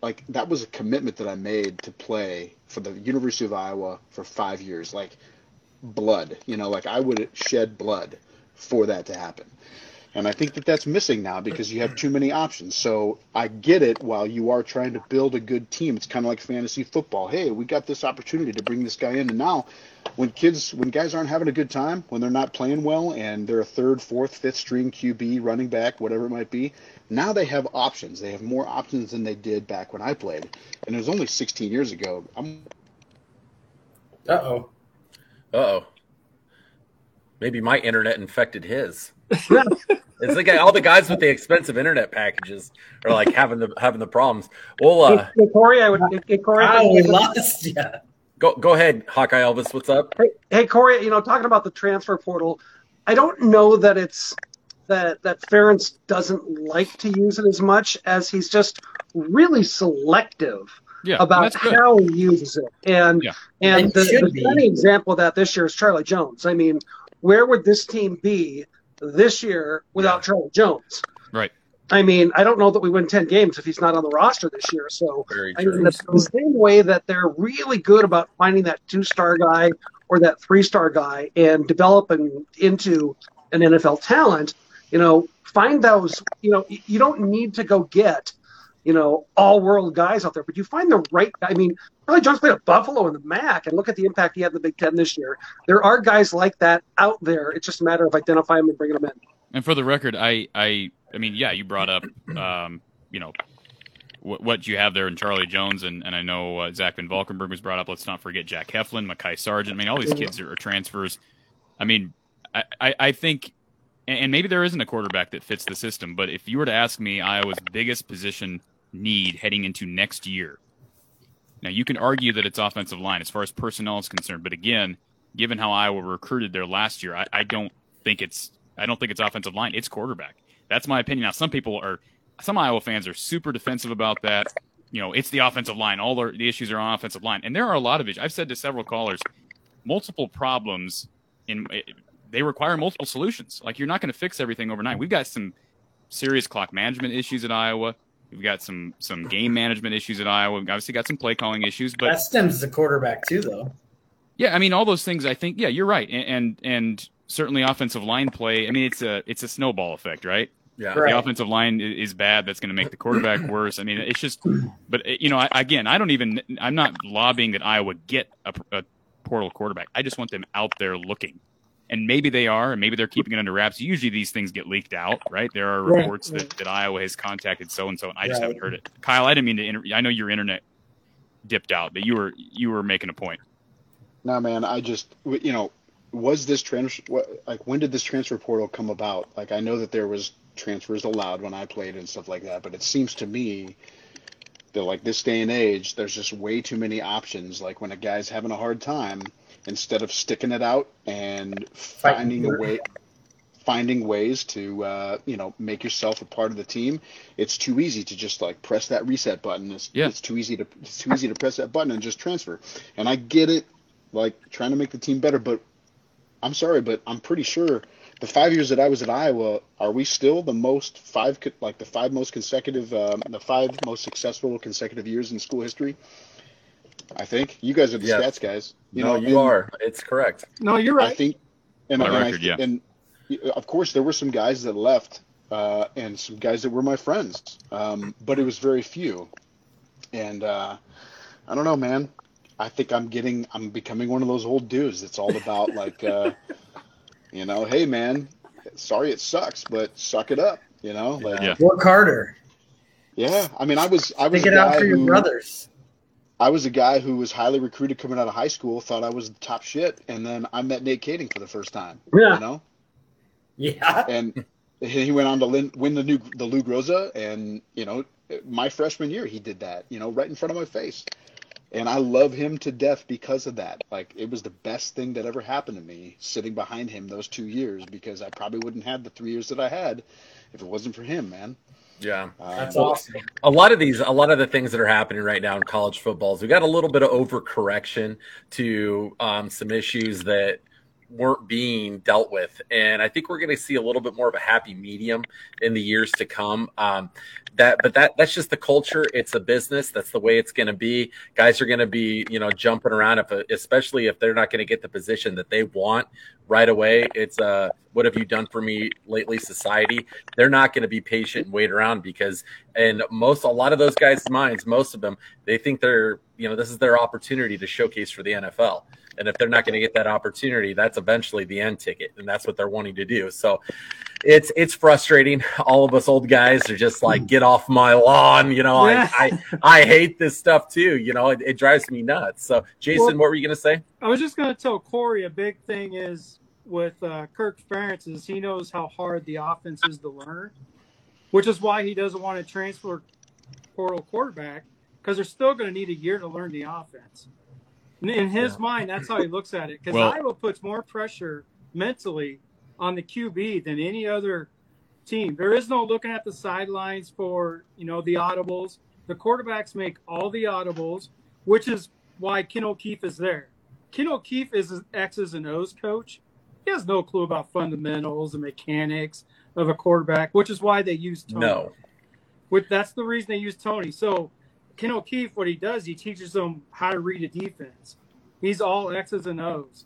like that was a commitment that i made to play for the university of iowa for five years. Like blood. You know, like I would shed blood for that to happen. And I think that that's missing now because you have too many options. So I get it while you are trying to build a good team. It's kind of like fantasy football. Hey, we got this opportunity to bring this guy in. And now when kids, when guys aren't having a good time, when they're not playing well and they're a third, fourth, fifth string QB, running back, whatever it might be, now they have options. They have more options than they did back when I played. And it was only 16 years ago. I'm. Uh oh. Uh oh. Maybe my internet infected his. it's like all the guys with the expensive internet packages are like having the having the problems. Well, uh, Hey, Cory, I would. Hey, Cory, I Oh, would- we lost you. go go ahead, Hawkeye Elvis. What's up? Hey, hey, Cory, you know, talking about the transfer portal, I don't know that it's that that Ferentz doesn't like to use it as much as he's just really selective Yeah, about how he uses it. And Yeah. and It the, the funny example of that this year is Charlie Jones. I mean, where would this team be this year without Yeah. Charlie Jones? Right. I mean, I don't know that we win ten games if he's not on the roster this year. So Very I mean, the, the same way that they're really good about finding that two star guy or that three star guy and developing into an NFL talent, you know, find those, you know, you don't need to go get, you know, all world guys out there, but you find the right guy. I mean, Charlie Jones played at Buffalo in the MAC and look at the impact he had in the Big Ten this year. There are guys like that out there. It's just a matter of identifying them and bringing them in. And for the record, I, I, I mean, yeah, you brought up, um, you know, what, what you have there in Charlie Jones, and, and I know uh, Zach Van Valkenburg was brought up. Let's not forget Jack Heflin, Makai Sargent. I mean, all these kids are, are transfers. I mean, I, I, I think, and maybe there isn't a quarterback that fits the system, but if you were to ask me Iowa's biggest position need heading into next year, now you can argue that it's offensive line as far as personnel is concerned, but again, given how Iowa recruited there last year, I, I don't think it's I don't think it's offensive line. It's quarterback. That's my opinion. Now, some people are, some Iowa fans are super defensive about that. You know, it's the offensive line. All the, the issues are on offensive line, and there are a lot of issues. I've said to several callers, multiple problems in they require multiple solutions. Like you're not going to fix everything overnight. We've got some serious clock management issues at Iowa. We've got some some game management issues at Iowa. We've obviously got some play calling issues, but that stems the quarterback too, though. yeah, I mean all those things. I think yeah, you're right, and and, and certainly offensive line play. I mean it's a it's a snowball effect, right? Yeah. Right. The offensive line is bad. That's going to make the quarterback worse. I mean, it's just. But uh, you know, I, again, I don't even. I'm not lobbying that Iowa get a, a portal quarterback. I just want them out there looking, and maybe they are, and maybe they're keeping it under wraps. Usually, these things get leaked out, right? There are Right, reports that, that Iowa has contacted so and so, and I just Right. haven't heard it. Kyle, I didn't mean to. Inter- I know your internet dipped out, but you were you were making a point. No, man, I just, you know, was this transfer, what, like, when did this transfer portal come about? Like, I know that there was transfers allowed when I played and stuff like that, but it seems to me that, like, this day and age, there's just way too many options. Like, when a guy's having a hard time, instead of sticking it out and finding a way, finding ways to, uh, you know, make yourself a part of the team, it's too easy to just, like, press that reset button. It's, Yeah. it's too easy to, it's too easy to press that button and just transfer. And I get it like trying to make the team better. But I'm sorry, but I'm pretty sure the five years that I was at Iowa, are we still the most five like the five most consecutive, um, the five most successful consecutive years in school history? I think you guys are the Yes. stats guys. You no, know, you and are. It's correct. No, you're right. I think, and, My and record, thi- yeah. and of course there were some guys that left, uh, and some guys that were my friends, um, but it was very few. And uh, I don't know, man. I think I'm getting, I'm becoming one of those old dudes. It's all about like, uh, you know, hey man, sorry it sucks, but suck it up. You know, like, Yeah. Work harder. yeah. I mean, I was, I was Take a it out for your who- brothers. I was a guy who was highly recruited coming out of high school, thought I was the top shit, and then I met Nate Kaeding for the first time. Yeah. You know, Yeah. and he went on to win, win the new the Lou Groza, and you know, my freshman year he did that, you know, right in front of my face, and I love him to death because of that. Like it was the best thing that ever happened to me sitting behind him those two years because I probably wouldn't have the three years that I had if it wasn't for him, man. Yeah. That's Well, awesome. a lot of these a lot of the things that are happening right now in college football is we got a little bit of overcorrection to um, some issues that weren't being dealt with. And I think we're going to see a little bit more of a happy medium in the years to come. Um, that, but that that's just the culture. It's a business. That's the way it's going to be. Guys are going to be, you know, jumping around if, especially if they're not going to get the position that they want right away. It's a uh, what have you done for me lately, society. They're not going to be patient and wait around because, and most a lot of those guys' minds, most of them, they think they're, you know, this is their opportunity to showcase for the NFL. And if they're not going to get that opportunity, that's eventually the end ticket, and that's what they're wanting to do. So it's it's frustrating. All of us old guys are just like, get off my lawn. You know, yeah. I, I, I hate this stuff too. You know, it, it drives me nuts. So, Jason, well, what were you going to say? I was just going to tell Cory a big thing is with uh, Kirk Ferentz is he knows how hard the offense is to learn, which is why he doesn't want to transfer portal quarterback because they're still going to need a year to learn the offense. In his yeah. mind, that's how he looks at it. Because well, Iowa puts more pressure mentally on the QB than any other team. There is no looking at the sidelines for you know the audibles. The quarterbacks make all the audibles, which is why Ken O'Keefe is there. Ken O'Keefe is an X's and O's coach. He has no clue about fundamentals and mechanics of a quarterback, which is why they use Tony. No. Which, that's the reason they use Tony. So Ken O'Keefe, what he does, he teaches them how to read a defense. He's all X's and O's.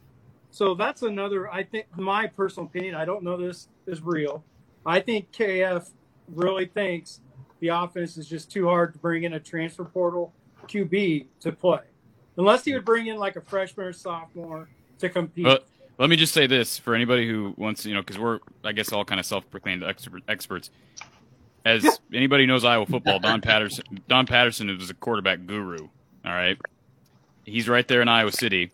So that's another, I think, my personal opinion. I don't know this is real. I think KF really thinks the offense is just too hard to bring in a transfer portal QB to play. Unless he would bring in like a freshman or sophomore to compete. But let me just say this for anybody who wants, you know, because we're, I guess, all kind of self-proclaimed expert, experts as anybody knows Iowa football, Don Patterson Don Patterson was a quarterback guru. All right. He's right there in Iowa City.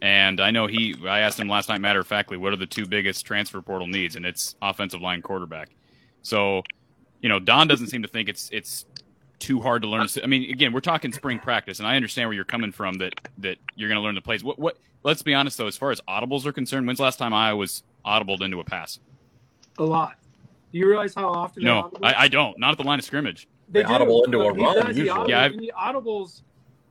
And I know he I asked him last night, matter of factly, what are the two biggest transfer portal needs? And it's offensive line quarterback. So, you know, Don doesn't seem to think it's it's too hard to learn. I mean, again, we're talking spring practice, and I understand where you're coming from that that you're going to learn the plays. What what? Let's be honest though, as far as audibles are concerned, when's the last time Iowa was audibled into a pass? A lot. Do you realize how often? No, I, I, don't. Not at the line of scrimmage. They, they audible into a run. Usually. The yeah, the audibles,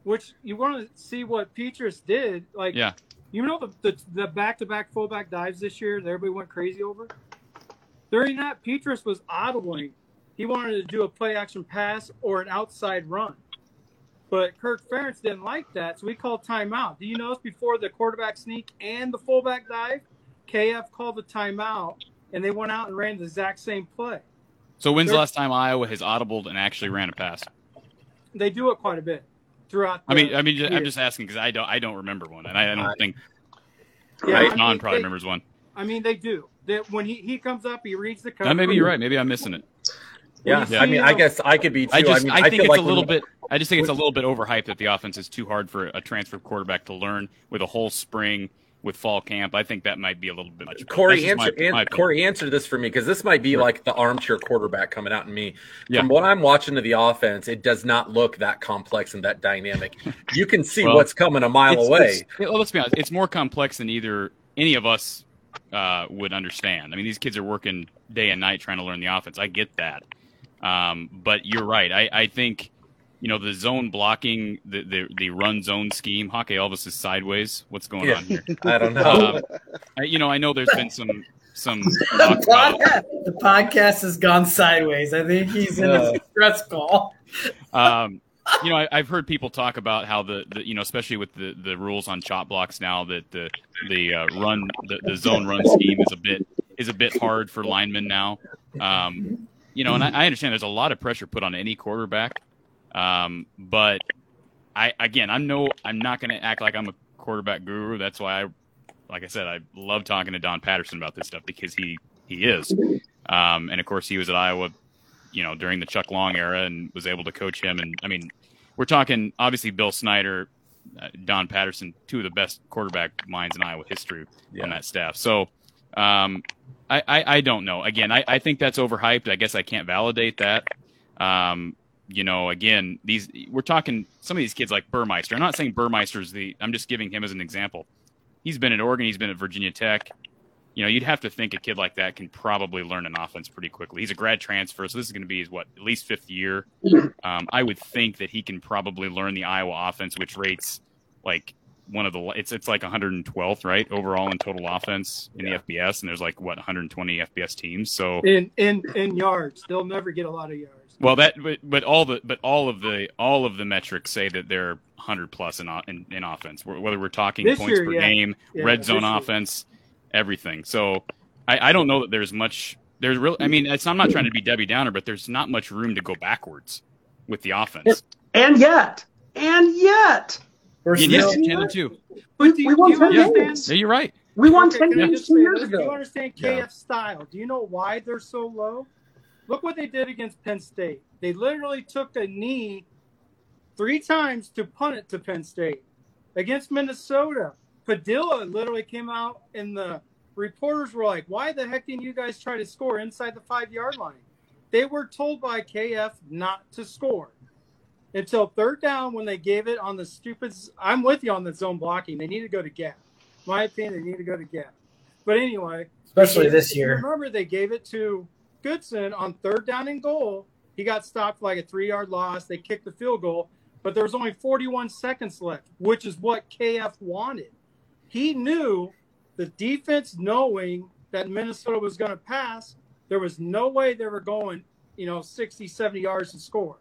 which you want to see what Petras did. Like, yeah, you know the the, the back-to-back fullback dives this year that everybody went crazy over. During that, Petras was audibling. He wanted to do a play-action pass or an outside run. But Kirk Ferentz didn't like that, so we called timeout. Do you notice before the quarterback sneak and the fullback dive, KF called the timeout and they went out and ran the exact same play. So when's They're, the last time Iowa has audibled and actually ran a pass? They do it quite a bit throughout. I mean, I mean, I'm just asking because I don't, I don't remember one, and I, I don't think. Yeah, right, I mean, probably they, remembers one. I mean, they do. That when he, he comes up, he reads the cover. maybe you're right. Maybe I'm missing it. Yeah, yeah. I mean, I guess I could be too. I, just, I, mean, I think I it's like a little bit. I just think it's a little bit overhyped that the offense is too hard for a transfer quarterback to learn with a whole spring with fall camp. I think that might be a little bit much. Cory, answer, my, my Cory, answer this for me because this might be like the armchair quarterback coming out in me. Yeah. From what I'm watching of the offense, it does not look that complex and that dynamic. You can see well, what's coming a mile it's, away. It's, well, let's be honest; it's more complex than either any of us uh, would understand. I mean, these kids are working day and night trying to learn the offense. I get that, um, but you're right. I, I think you know the zone blocking, the the, the run zone scheme. Hawkeye Elvis is sideways. What's going yeah. on here? I don't know. Um, I, you know, I know there's been some some. the, podcast, the podcast has gone sideways. I think he's in a stress call. Um, you know, I, have heard people talk about how the, the, you know, especially with the, the rules on chop blocks now, that the the uh, run the, the zone run scheme is a bit is a bit hard for linemen now. Um, you know, and I, I understand there's a lot of pressure put on any quarterback um, but I again, I'm no, I'm not going to act like I'm a quarterback guru. That's why I, like I said, I love talking to Don Patterson about this stuff because he he is, um, and of course he was at Iowa, you know, during the Chuck Long era and was able to coach him. And I mean, we're talking obviously Bill Snyder, uh, Don Patterson, two of the best quarterback minds in Iowa history yeah. on that staff. So. Um, I, I, I, don't know. Again, I, I think that's overhyped. I guess I can't validate that. Um, you know, again, these we're talking some of these kids like Burmeister. I'm not saying Burmeister's the. I'm just giving him as an example. He's been at Oregon. He's been at Virginia Tech. You know, you'd have to think a kid like that can probably learn an offense pretty quickly. He's a grad transfer, so this is going to be his what at least fifth year. Um, I would think that he can probably learn the Iowa offense, which rates like one of the it's it's like 112th right overall in total offense in Yeah. the FBS, and there's like what 120 FBS teams. So in in in yards. They'll never get a lot of yards. Well that but, but all the but all of the all of the metrics say that they're 100 plus in in, in offense. Whether we're talking This points year, per yeah. game, Yeah, red this zone year. offense, everything. So I, I don't know that there's much. There's real. I mean, it's, I'm not trying to be Debbie Downer, but there's not much room to go backwards with the offense. And yet, and yet, We're Yeah, still, yes, Chandler too. we, Do you- we won do you 10 understand? games. Yeah, you're right. We won Okay, 10 games two years this? Do you understand KF Yeah. style? Do you know why they're so low? Look what they did against Penn State. They literally took a knee three times to punt it to Penn State. Against Minnesota, Padilla literally came out and the reporters were like, Why the heck didn't you guys try to score inside the five yard line? They were told by KF not to score until third down when they gave it on the stupid. I'm with you on the zone blocking. They need to go to gap. My opinion, they need to go to gap. But anyway, especially this year. Remember, they gave it to Goodson on third down and goal. He got stopped like a three yard loss. They kicked the field goal, but there was only 41 seconds left, which is what KF wanted. He knew the defense, knowing that Minnesota was going to pass, there was no way they were going, you know, 60, 70 yards to score.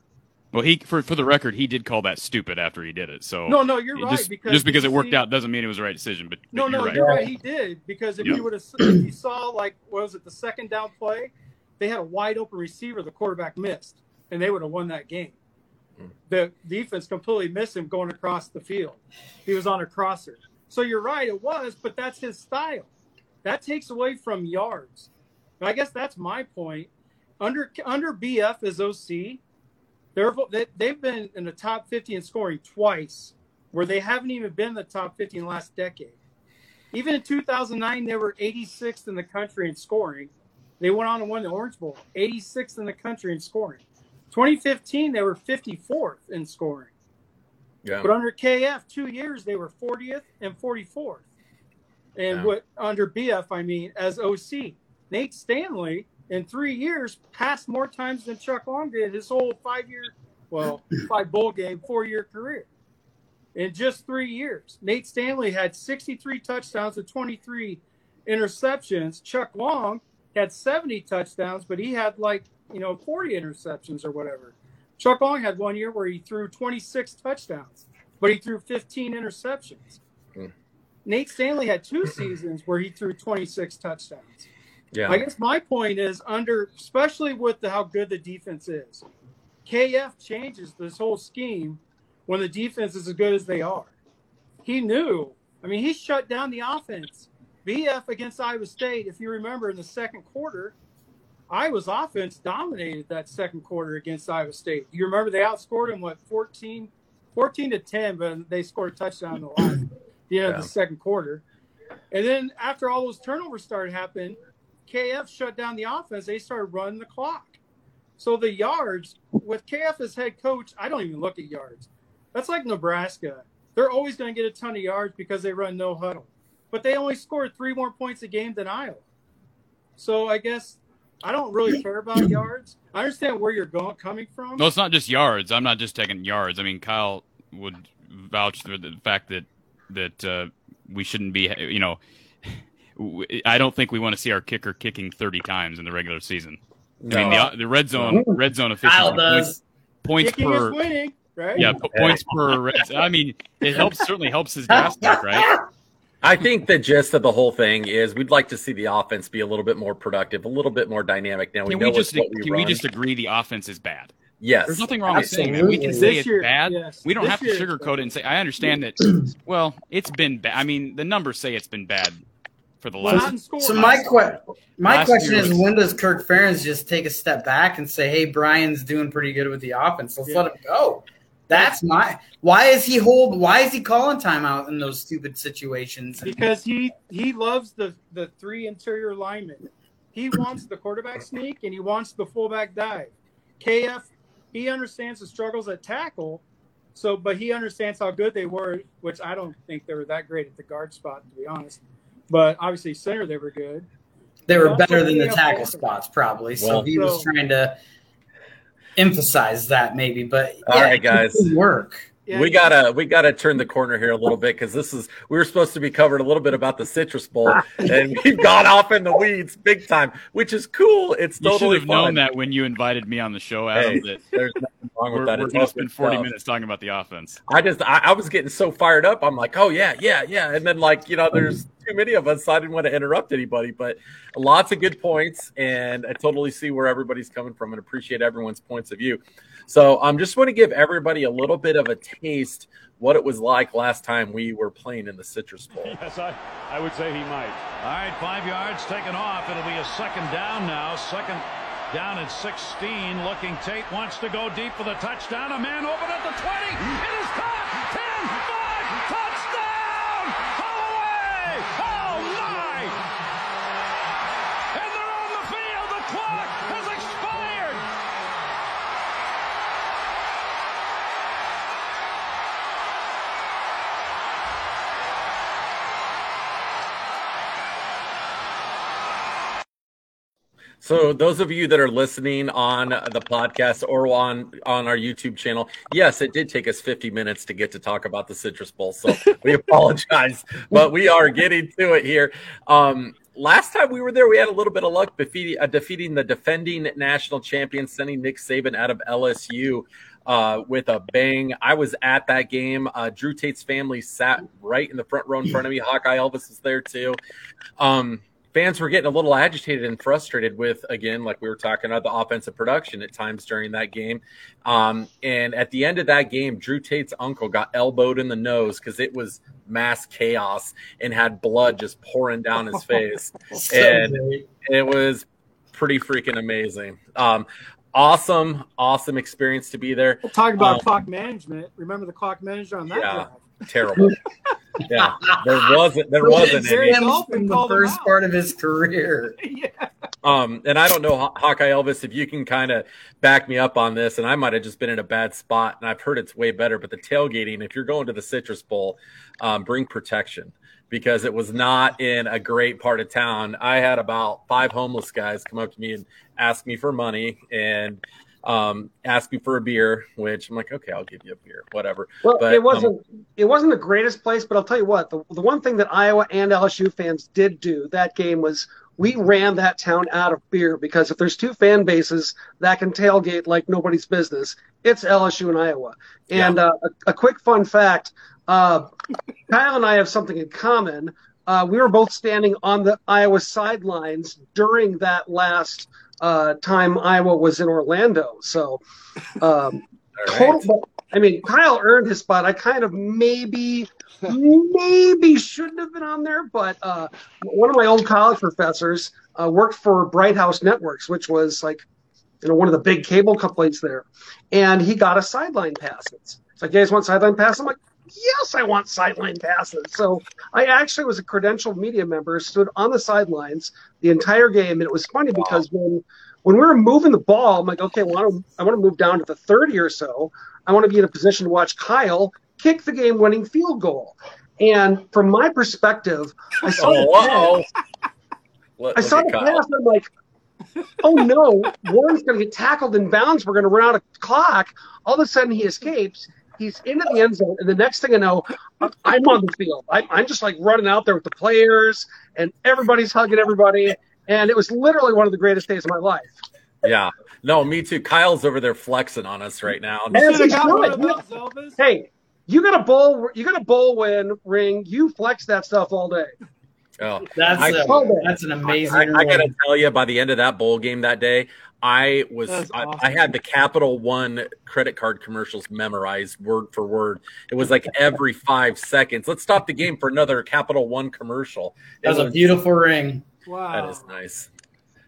Well, he for for the record, he did call that stupid after he did it. So No, no, you're right. just because just because it worked out doesn't mean it was the right decision. But, but No, you're no, right. you're right. He did because if Yeah. you would have, if you saw like, what was it the second down play? They had a wide open receiver. The quarterback missed, and they would have won that game. Hmm. The defense completely missed him going across the field. He was on a crosser. So you're right, it was, but that's his style. That takes away from yards. And I guess that's my point. Under under BF as OC, they're they, they've been in the top 50 in scoring twice, where they haven't even been in the top 50 in the last decade. Even in 2009, they were 86th in the country in scoring. They went on and won the Orange Bowl, 86th in the country in scoring. 2015, they were 54th in scoring. Yeah. But under KF, two years they were 40th and 44th. And Yeah. what under BF, I mean, as OC, Nate Stanley in three years passed more times than Chuck Long did his whole five year, well, five bowl game, four year career. In just three years, Nate Stanley had 63 touchdowns and 23 interceptions. Chuck Long had 70 touchdowns, but he had like, you know, 40 interceptions or whatever. Chuck Long had one year where he threw 26 touchdowns, but he threw 15 interceptions. Hmm. Nate Stanley had two seasons where he threw 26 touchdowns. Yeah. I guess my point is under, especially with the, how good the defense is, KF changes this whole scheme when the defense is as good as they are. He knew. I mean, he shut down the offense. BF against Iowa State, if you remember in the second quarter, Iowa's offense dominated that second quarter against Iowa State. You remember they outscored them, what, 14, 14 to 10, but they scored a touchdown in the last, the end Yeah. of the second quarter. And then after all those turnovers started happening, KF shut down the offense. They started running the clock. So the yards with KF as head coach, I don't even look at yards. That's like Nebraska. They're always going to get a ton of yards because they run no huddle, but they only scored three more points a game than Iowa. So I guess I don't really care about yards. I understand where you're going coming from. No, it's not just yards. I'm not just taking yards. I mean, Kyle would vouch for the fact that that uh, we shouldn't be. You know, I don't think we want to see our kicker kicking 30 times in the regular season. I mean, the, the red zone red zone Kyle does. points, points Kicking per is winning, right? yeah po- points per. Red, I mean, it helps certainly helps his draft stock, right? I think the gist of the whole thing is we'd like to see the offense be a little bit more productive, a little bit more dynamic. Now we Can know we just what we can run. we just agree the offense is bad? yes, There's nothing wrong with saying that. We can say This it's year, bad. yes. We don't This have to year sugarcoat it and say. I understand that. Well, it's been bad. I mean, the numbers say it's been bad for the last. in. So my que- my Last question is, was- when does Kirk Ferentz just take a step back and say, "Hey, Brian's doing pretty good with the offense. Let's Yeah. let him go." That's my. Why is he hold? Why is he calling timeout in those stupid situations? because he he loves the the three interior linemen. He wants the quarterback sneak and he wants the fullback dive. KF he understands the struggles at tackle, so but he understands how good they were, which I don't think they were that great at the guard spot to be honest. But obviously center they were good. They were better than the tackle spots, probably. So Well- he was So- trying to emphasize that, maybe. But All yeah, right, guys. it work. Yeah, we gotta we gotta turn the corner here a little bit because this is we were supposed to be covered a little bit about the Citrus Bowl and we've gone off in the weeds big time, which is cool. It's You should totally have fun. known that when you invited me on the show, Adam. Hey, that there's nothing wrong with we're, that. we're going to spend 40 stuff. minutes talking about the offense. I just I, I was getting so fired up. I'm like, oh yeah, yeah, yeah, and then like you know, there's too many of us, so I didn't want to interrupt anybody. But lots of good points, and I totally see where everybody's coming from, and appreciate everyone's points of view. So I'm um, just want to give everybody a little bit of a taste what it was like last time we were playing in the Citrus Bowl. Yes, I, I would say he might. All right, five yards taken off. It'll be a second down now. Second down at 16. Looking Tate wants to go deep for the touchdown. A man open at the 20. It is caught. So those of you that are listening on the podcast or on on our YouTube channel, yes, it did take us 50 minutes to get to talk about the Citrus Bowl. So we apologize, but we are getting to it here. Um, last time we were there, we had a little bit of luck defeating, uh, defeating the defending national champion, sending Nick Saban out of LSU. Uh, with a bang. I was at that game. Uh, Drew Tate's family sat right in the front row in front of me. Hawkeye Elvis is there too. Um, fans were getting a little agitated and frustrated with again like we were talking about the offensive production at times during that game um, and at the end of that game drew tate's uncle got elbowed in the nose because it was mass chaos and had blood just pouring down his face So and great. it was pretty freaking amazing um, awesome awesome experience to be there We'll talk about Um, clock management. Remember the clock manager on that Yeah. drive? Terrible yeah there wasn't there wasn't Jerry any Him Dolphin from the first part of his career. yeah. Um, and I don't know, Haw- Hawkeye Elvis, if you can kind of back me up on this, and I might have just been in a bad spot, and I've heard it's way better. But the tailgating, if you're going to the Citrus Bowl, um, bring protection because it was not in a great part of town. I had about five homeless guys come up to me and ask me for money and um, ask me for a beer, which I'm like, okay, I'll give you a beer, whatever. Well, But, it um, wasn't it wasn't the greatest place, but I'll tell you what, the, the one thing that Iowa and LSU fans did do that game was we ran that town out of beer because if there's two fan bases that can tailgate like nobody's business, it's LSU and Iowa. And uh, a, a quick fun fact: uh, Kyle and I have something in common. Uh, we were both standing on the Iowa sidelines during that last uh, time Iowa was in Orlando. So. Um, all right. total. I mean, Kyle earned his spot. I kind of maybe, maybe shouldn't have been on there, but uh, one of my old college professors uh, worked for Bright House Networks, which was like, you know, one of the big cable companies there, and he got a sideline pass. It's like, you guys want sideline pass? I'm like, yes, I want sideline passes. So I actually was a credentialed media member, stood on the sidelines the entire game, and it was funny because when when we were moving the ball, I'm like, okay, well, I want to I want to move down to the 30 or so. I want to be in a position to watch Kyle kick the game-winning field goal. And from my perspective, I saw the Oh, pass. Look- I saw the Kyle. pass. I'm like, oh no, Warren's going to get tackled in bounds. We're going to run out of clock. All of a sudden, he escapes. He's into the end zone, and the next thing I know, I'm on the field. I'm, I'm just like running out there with the players, and everybody's hugging everybody. And it was literally one of the greatest days of my life. Yeah. No, me too. Kyle's over there flexing on us right now. And Should have it's got one of good. those, Hey, you got a bowl. You got a bowl win ring. You flex that stuff all day. Oh. That's I- a, that's an amazing. I, I gotta tell you, by the end of that bowl game that day, I was That's I, awesome. I had the Capital One credit card commercials memorized word for word. It was like every five seconds. Let's stop the game for another Capital One commercial. It That was a beautiful ring. Wow. That is nice.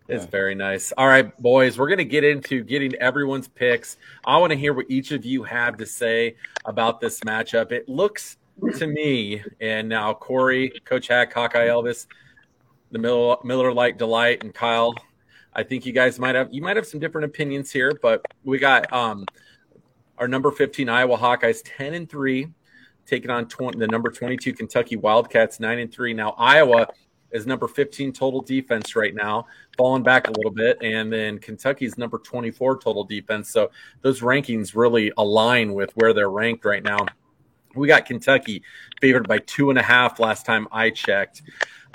It's very nice. All right, boys, we're going to get into getting everyone's picks. I want to hear what each of you have to say about this matchup. It looks to me, and now Cory, Coach Hack, Hawkeye Elvis, the Miller, Miller Lite Delight, and Kyle. I think you guys might have you might have some different opinions here, but we got um our number 15 Iowa Hawkeyes 10 and 3 taking on 20, the number 22 Kentucky Wildcats 9 and 3. Now Iowa is number 15 total defense right now, falling back a little bit. And then Kentucky's number 24 total defense. So those rankings really align with where they're ranked right now. We got Kentucky favored by two and a half last time I checked.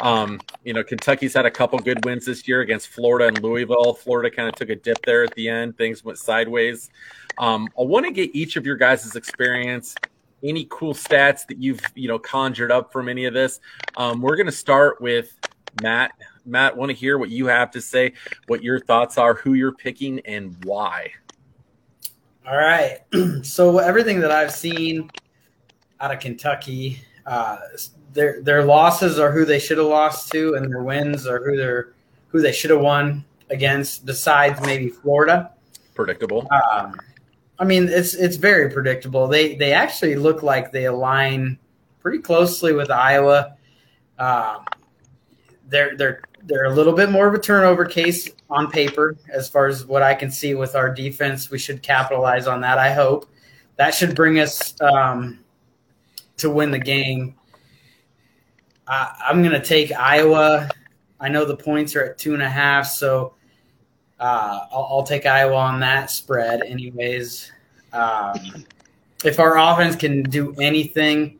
Um, you know, Kentucky's had a couple good wins this year against Florida and Louisville. Florida kind of took a dip there at the end. Things went sideways. Um, I want to get each of your guys' experience any cool stats that you've you know conjured up from any of this. Um, we're going to start with Matt. Matt, want to hear what you have to say, what your thoughts are, who you're picking, and why. All right. so everything that I've seen out of Kentucky, uh, their their losses are who they should have lost to, and their wins are who they're who they should have won against. Besides maybe Florida, predictable. Um, I mean, it's it's very predictable. They they actually look like they align pretty closely with Iowa. Um, they're they're they're a little bit more of a turnover case on paper, as far as what I can see with our defense. We should capitalize on that. I hope that should bring us um, to win the game. I'm going to take Iowa. I know the points are at two and a half, so uh, I'll, I'll, take Iowa on that spread, anyways. Um, if our offense can do anything,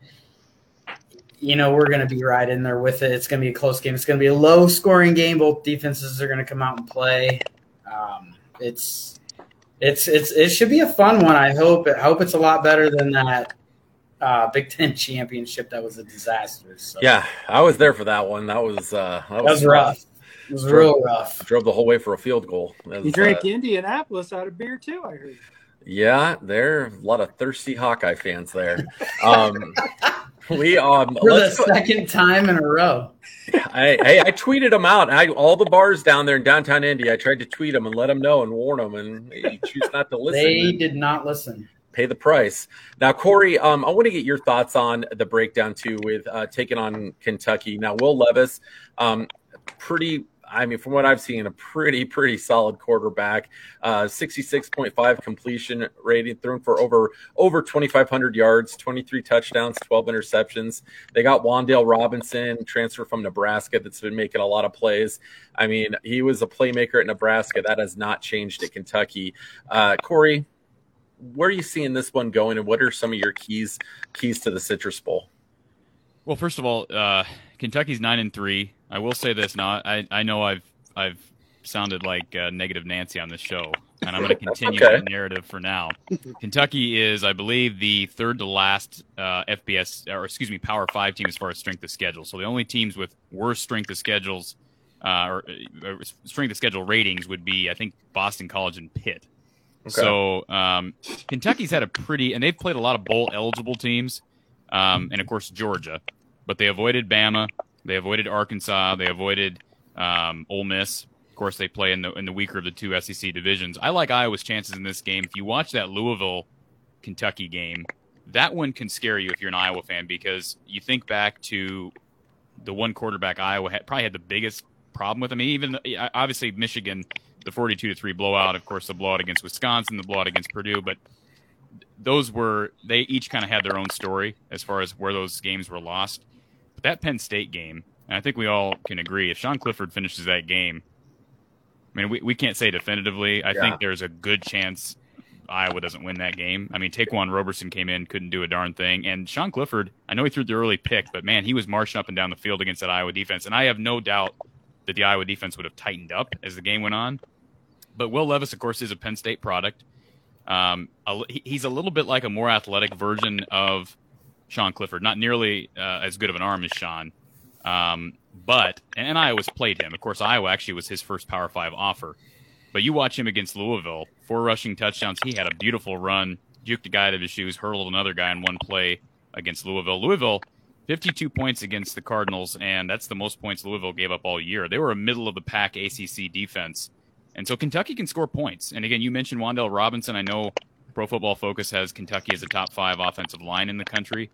you know, we're going to be right in there with it. It's going to be a close game. It's going to be a low scoring game. Both defenses are going to come out and play. Um, it's, it's, it's, it should be a fun one. I hope. I hope it's a lot better than that uh, Big Ten championship that was a disaster. So. Yeah, I was there for that one. That was uh, that was, that was rough. It was drove, real rough. Drove the whole way for a field goal. Was, you drank uh, Indianapolis out of beer too, I heard. Yeah, there are a lot of thirsty Hawkeye fans there. Um, we um for the second time in a row. I, I, I tweeted them out. I all the bars down there in downtown Indy. I tried to tweet them and let them know and warn them, and you choose not to listen. they did not listen pay the price. Now, Cory, um, I want to get your thoughts on the breakdown too with uh, taking on Kentucky. Now, Will Levis, um, pretty. I mean, from what I've seen, a pretty, pretty solid quarterback. Uh, 66.5 completion rating, thrown for over over 2,500 yards, 23 touchdowns, 12 interceptions. They got Wan'Dale Robinson, transfer from Nebraska, that's been making a lot of plays. I mean, he was a playmaker at Nebraska. That has not changed at Kentucky. Uh, Cory, where are you seeing this one going, and what are some of your keys keys to the Citrus Bowl? Well, first of all, uh, Kentucky's nine and three. I will say this now. I, I know I've I've sounded like uh, negative Nancy on this show, and I'm going to continue okay. that narrative for now. Kentucky is, I believe, the third to last uh, FBS or excuse me, Power Five team as far as strength of schedule. So the only teams with worse strength of schedules uh, or, or uh, strength of schedule ratings would be, I think, Boston College and Pitt. Okay. So um, Kentucky's had a pretty, and they've played a lot of bowl eligible teams, um, and of course Georgia, but they avoided Bama, they avoided Arkansas, they avoided um, Ole Miss. Of course, they play in the in the weaker of the two SEC divisions. I like Iowa's chances in this game. If you watch that Louisville Kentucky game, that one can scare you if you're an Iowa fan because you think back to the one quarterback Iowa had, probably had the biggest problem with. I mean, even obviously Michigan the 42 to 3 blowout, of course, the blowout against Wisconsin, the blowout against Purdue, but those were they each kind of had their own story as far as where those games were lost. But that Penn State game, and I think we all can agree, if Sean Clifford finishes that game, I mean, we, we can't say definitively. I yeah. think there's a good chance Iowa doesn't win that game. I mean, Ta'Quan Roberson came in, couldn't do a darn thing. And Sean Clifford, I know he threw the early pick, but man, he was marching up and down the field against that Iowa defense. And I have no doubt that the Iowa defense would have tightened up as the game went on. But Will Levis, of course, is a Penn State product. Um, a, he's a little bit like a more athletic version of Sean Clifford. Not nearly uh, as good of an arm as Sean, um, but and Iowa's played him. Of course, Iowa actually was his first Power Five offer. But you watch him against Louisville, four rushing touchdowns. He had a beautiful run, juked a guy out of his shoes, hurdled another guy in one play against Louisville. Louisville, 52 points against the Cardinals, and that's the most points Louisville gave up all year. They were a middle of the pack ACC defense. And so Kentucky can score points. And again, you mentioned Wan'Dale Robinson. I know Pro Football Focus has Kentucky as a top five offensive line in the country.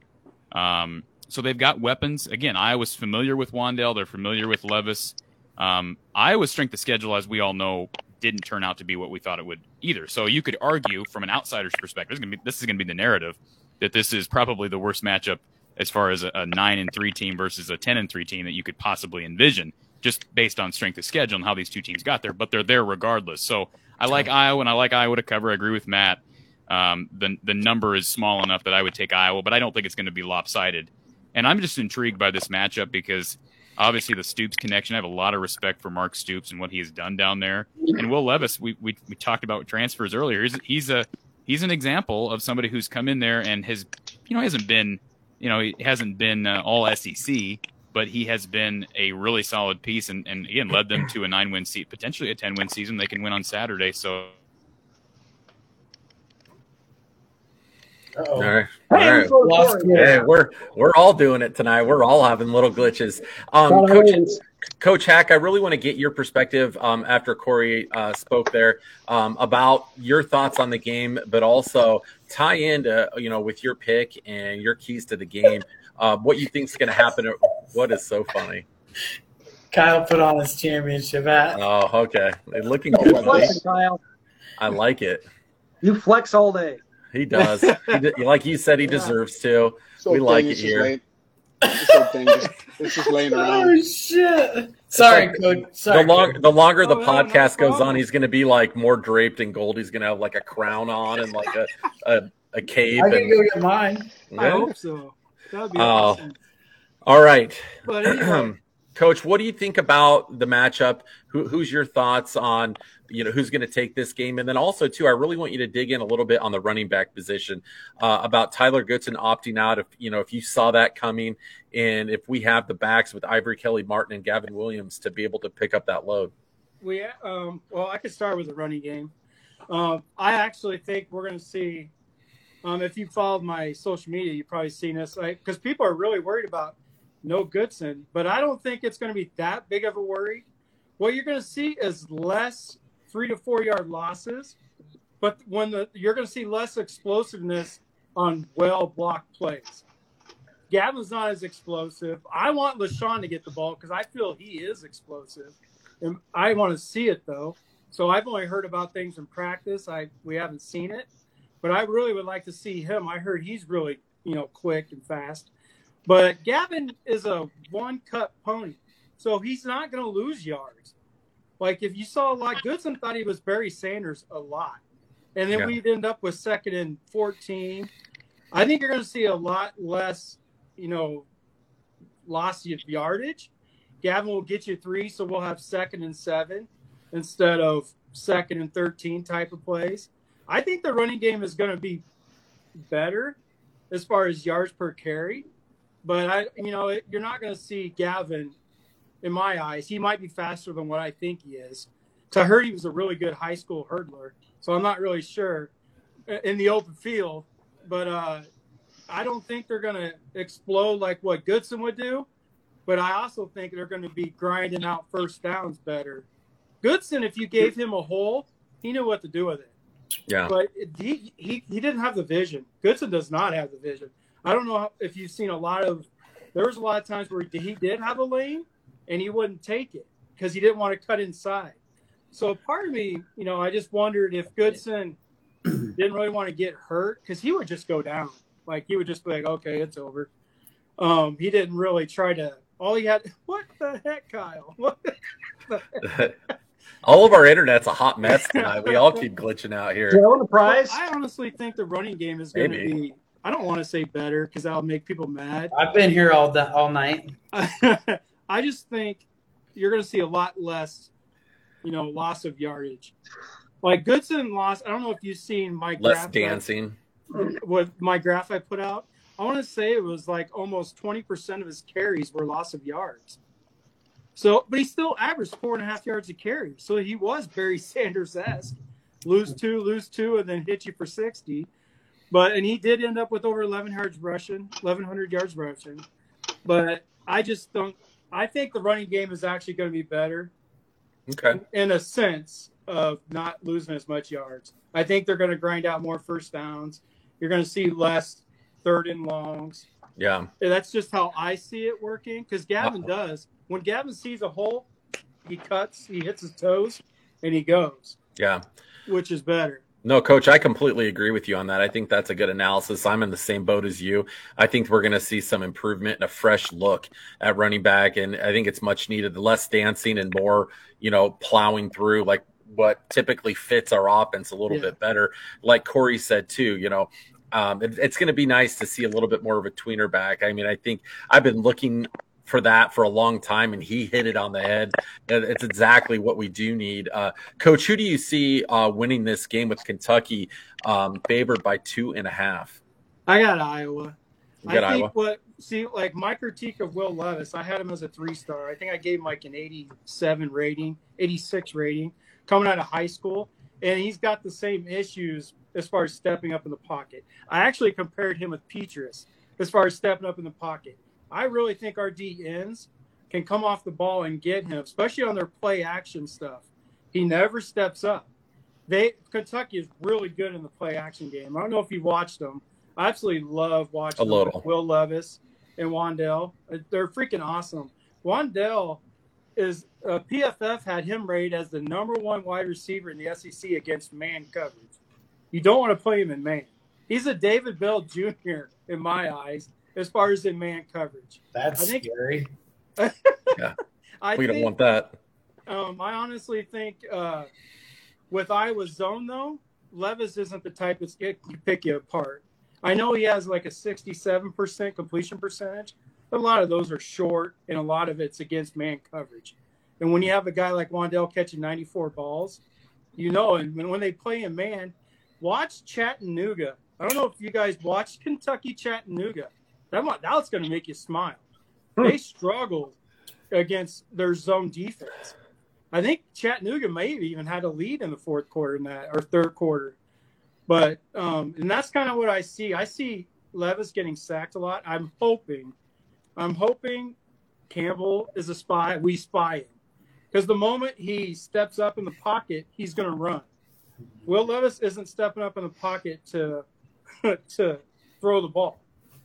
Um, so they've got weapons. Again, Iowa's familiar with Wan'Dale. They're familiar with Levis. Um, Iowa's strength of schedule, as we all know, didn't turn out to be what we thought it would either. So you could argue, from an outsider's perspective, this is going to be, be the narrative that this is probably the worst matchup as far as a, a nine and three team versus a ten and three team that you could possibly envision, just based on strength of schedule and how these two teams got there. But they're there regardless. So I like Iowa and I like Iowa to cover. I agree with Matt. Um, the the number is small enough that I would take Iowa, but I don't think it's going to be lopsided. And I'm just intrigued by this matchup because obviously the Stoops connection. I have a lot of respect for Mark Stoops and what he has done down there. And Will Levis, we we, we talked about transfers earlier. He's, he's a he's an example of somebody who's come in there and has you know hasn't been you know he hasn't been uh, all SEC, but he has been a really solid piece and, and again led them to a nine win seat, potentially a ten win season. They can win on Saturday. So. All right. All right. Hey, we're we're all doing it tonight. We're all having little glitches. Um, Coach, Coach Hack, I really want to get your perspective um, after Cory uh, spoke there um, about your thoughts on the game, but also tie into you know with your pick and your keys to the game. Uh, what you think is going to happen? What is so funny? Kyle put on his championship hat. Oh, okay. Looking good, Kyle. I like it. You flex all day. He does. he, like you said, he deserves to. we like it here. Laying, this thing it's just laying around. Oh shit! Sorry, like, coach. Sorry, the, long, the longer the oh, podcast no goes on, he's going to be like more draped in gold. He's going to have like a crown on and like a a, a cape. I can and, go get mine. Yeah. I hope so. That'd be uh, awesome. All right. But anyway. Coach, what do you think about the matchup? Who, who's your thoughts on you know who's going to take this game, and then also too, I really want you to dig in a little bit on the running back position uh, about Tyler Goodson opting out. If you know if you saw that coming, and if we have the backs with Ivory Kelly Martin and Gavin Williams to be able to pick up that load. We um, well, I could start with the running game. Um, I actually think we're going to see. Um, if you followed my social media, you've probably seen this, because like, people are really worried about no Goodson, but I don't think it's going to be that big of a worry. What you're going to see is less three to four yard losses, but when the you're going to see less explosiveness on well blocked plays. Gavin's not as explosive. I want LeShun to get the ball because I feel he is explosive, and I want to see it though. So I've only heard about things in practice. I we haven't seen it, but I really would like to see him. I heard he's really you know quick and fast. But Gavin is a one cut pony. So he's not going to lose yards. Like if you saw a lot, Goodson thought he was Barry Sanders a lot. And then yeah. we'd end up with second and 14. I think you're going to see a lot less, you know, loss of yardage. Gavin will get you three, so we'll have second and seven instead of second and 13 type of plays. I think the running game is going to be better as far as yards per carry. But I, you know, it, you're not going to see Gavin. In my eyes, he might be faster than what I think he is. So I heard he was a really good high school hurdler. So I'm not really sure uh, in the open field, but uh, I don't think they're going to explode like what Goodson would do. But I also think they're going to be grinding out first downs better. Goodson, if you gave him a hole, he knew what to do with it. Yeah. But he, he, he didn't have the vision. Goodson does not have the vision. I don't know if you've seen a lot of. There was a lot of times where he did have a lane, and he wouldn't take it because he didn't want to cut inside. So part of me, you know, I just wondered if Goodson didn't really want to get hurt because he would just go down. Like he would just be like, okay, it's over. Um, he didn't really try to. All he had. What the heck, Kyle? What the heck? All of our internet's a hot mess tonight. We all keep glitching out here. Do the prize? I honestly think the running game is going to be I don't want to say better because that'll make people mad. I've been here all the, all night. I just think you're going to see a lot less, you know, loss of yardage. Like Goodson lost. I don't know if you've seen my less graph dancing. With my graph I put out, I want to say it was like almost twenty percent of his carries were loss of yards. So, but he still averaged four and a half yards a carry. So he was Barry Sanders esque. Lose two, lose two, and then hit you for sixty. But and he did end up with over 11 yards rushing, 1100 yards rushing. But I just don't. I think the running game is actually going to be better. Okay. In, in a sense of not losing as much yards, I think they're going to grind out more first downs. You're going to see less third and longs. Yeah. That's just how I see it working. Because Gavin does. When Gavin sees a hole, he cuts, he hits his toes, and he goes. Yeah. Which is better. No, coach, I completely agree with you on that. I think that's a good analysis. I'm in the same boat as you. I think we're going to see some improvement and a fresh look at running back. And I think it's much needed. The less dancing and more, you know, plowing through like what typically fits our offense a little yeah. bit better. Like Cory said, too, you know, um, it, it's going to be nice to see a little bit more of a tweener back. I mean, I think I've been looking for that for a long time, and he hit it on the head. It's exactly what we do need. Uh, Coach, who do you see uh, winning this game with Kentucky, um, favored by two and a half? I got Iowa. I think Iowa. what see like my critique of Will Levis, I had him as a three star. I think I gave him like an 87 rating, 86 rating coming out of high school, and he's got the same issues as far as stepping up in the pocket. I actually compared him with Petras as far as stepping up in the pocket. I really think our D ends can come off the ball and get him, especially on their play action stuff. He never steps up. They Kentucky is really good in the play action game. I don't know if you watched them. I absolutely love watching a little. Will Levis and Wan'Dale. They're freaking awesome. Wan'Dale is uh, PFF had him rated as the number one wide receiver in the SEC against man coverage. You don't want to play him in man. He's a David Bell Jr. in my eyes as far as in man coverage. That's I think, scary. yeah, I we think, don't want that. Um, I honestly think uh, with Iowa zone though, Levis isn't the type that's going to pick you apart. I know he has like a 67% completion percentage, but a lot of those are short and a lot of it's against man coverage. And when you have a guy like Wan'Dale catching 94 balls, you know, and when they play in man, watch Chattanooga. I don't know if you guys watched Kentucky Chattanooga. That that's going to make you smile. Hmm. They struggled against their zone defense. I think Chattanooga may have even had a lead in the fourth quarter in that or third quarter. But um, and that's kind of what I see. I see Levis getting sacked a lot. I'm hoping, I'm hoping Campbell is a spy. We spy him because the moment he steps up in the pocket, he's going to run. Will Levis isn't stepping up in the pocket to to throw the ball.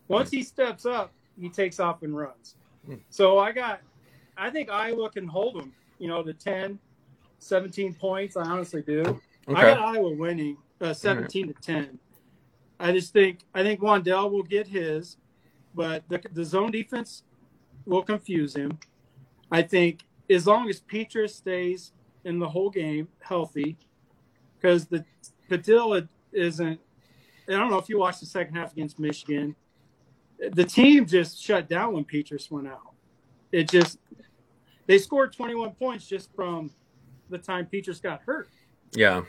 Once he steps up, he takes off and runs. Hmm. So I got, I think Iowa can hold him, you know, to 10, 17 points. I honestly do. Okay. I got Iowa winning uh, 17 right. to 10. I just think, I think Wan'Dale will get his, but the, the zone defense will confuse him. I think as long as Petras stays in the whole game healthy, because the Padilla isn't. I don't know if you watched the second half against Michigan the team just shut down when Petras went out. It just they scored 21 points just from the time Petras got hurt. Yeah.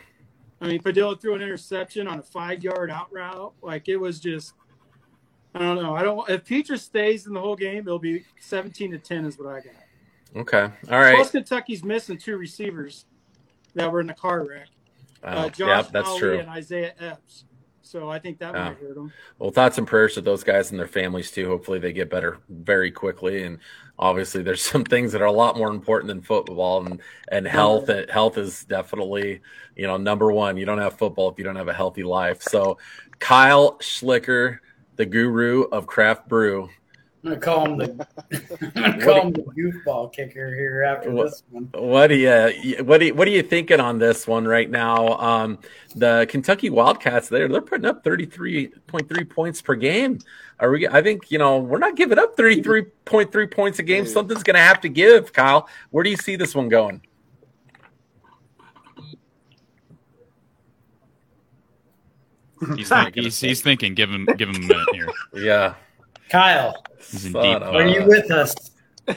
I mean, Padilla threw an interception on a five yard out route. Like it was just, I don't know. I don't. If Petras stays in the whole game, it'll be 17 to 10 is what I got. Okay. All right. Plus, Kentucky's missing two receivers that were in the car wreck. Oh, uh, Josh yeah, that's true. And Isaiah Epps. So I think that might hurt them. Well, thoughts and prayers to those guys and their families too. Hopefully they get better very quickly. And obviously there's some things that are a lot more important than football and, and health. Yeah. Health is definitely, you know, number one. You don't have football if you don't have a healthy life. So Kyle Schlicker, the guru of craft brew, I'm gonna call him the I'm gonna call him the goofball kicker here after what, this one. What do you what do you, what are you thinking on this one right now? Um, the Kentucky Wildcats there they're putting up 33.3 points per game. Are we? I think you know we're not giving up 33.3 points a game. Something's gonna have to give, Kyle. Where do you see this one going? He's, thinking, he's, he's thinking. Give him give him a minute here. Yeah. Kyle, are you with us?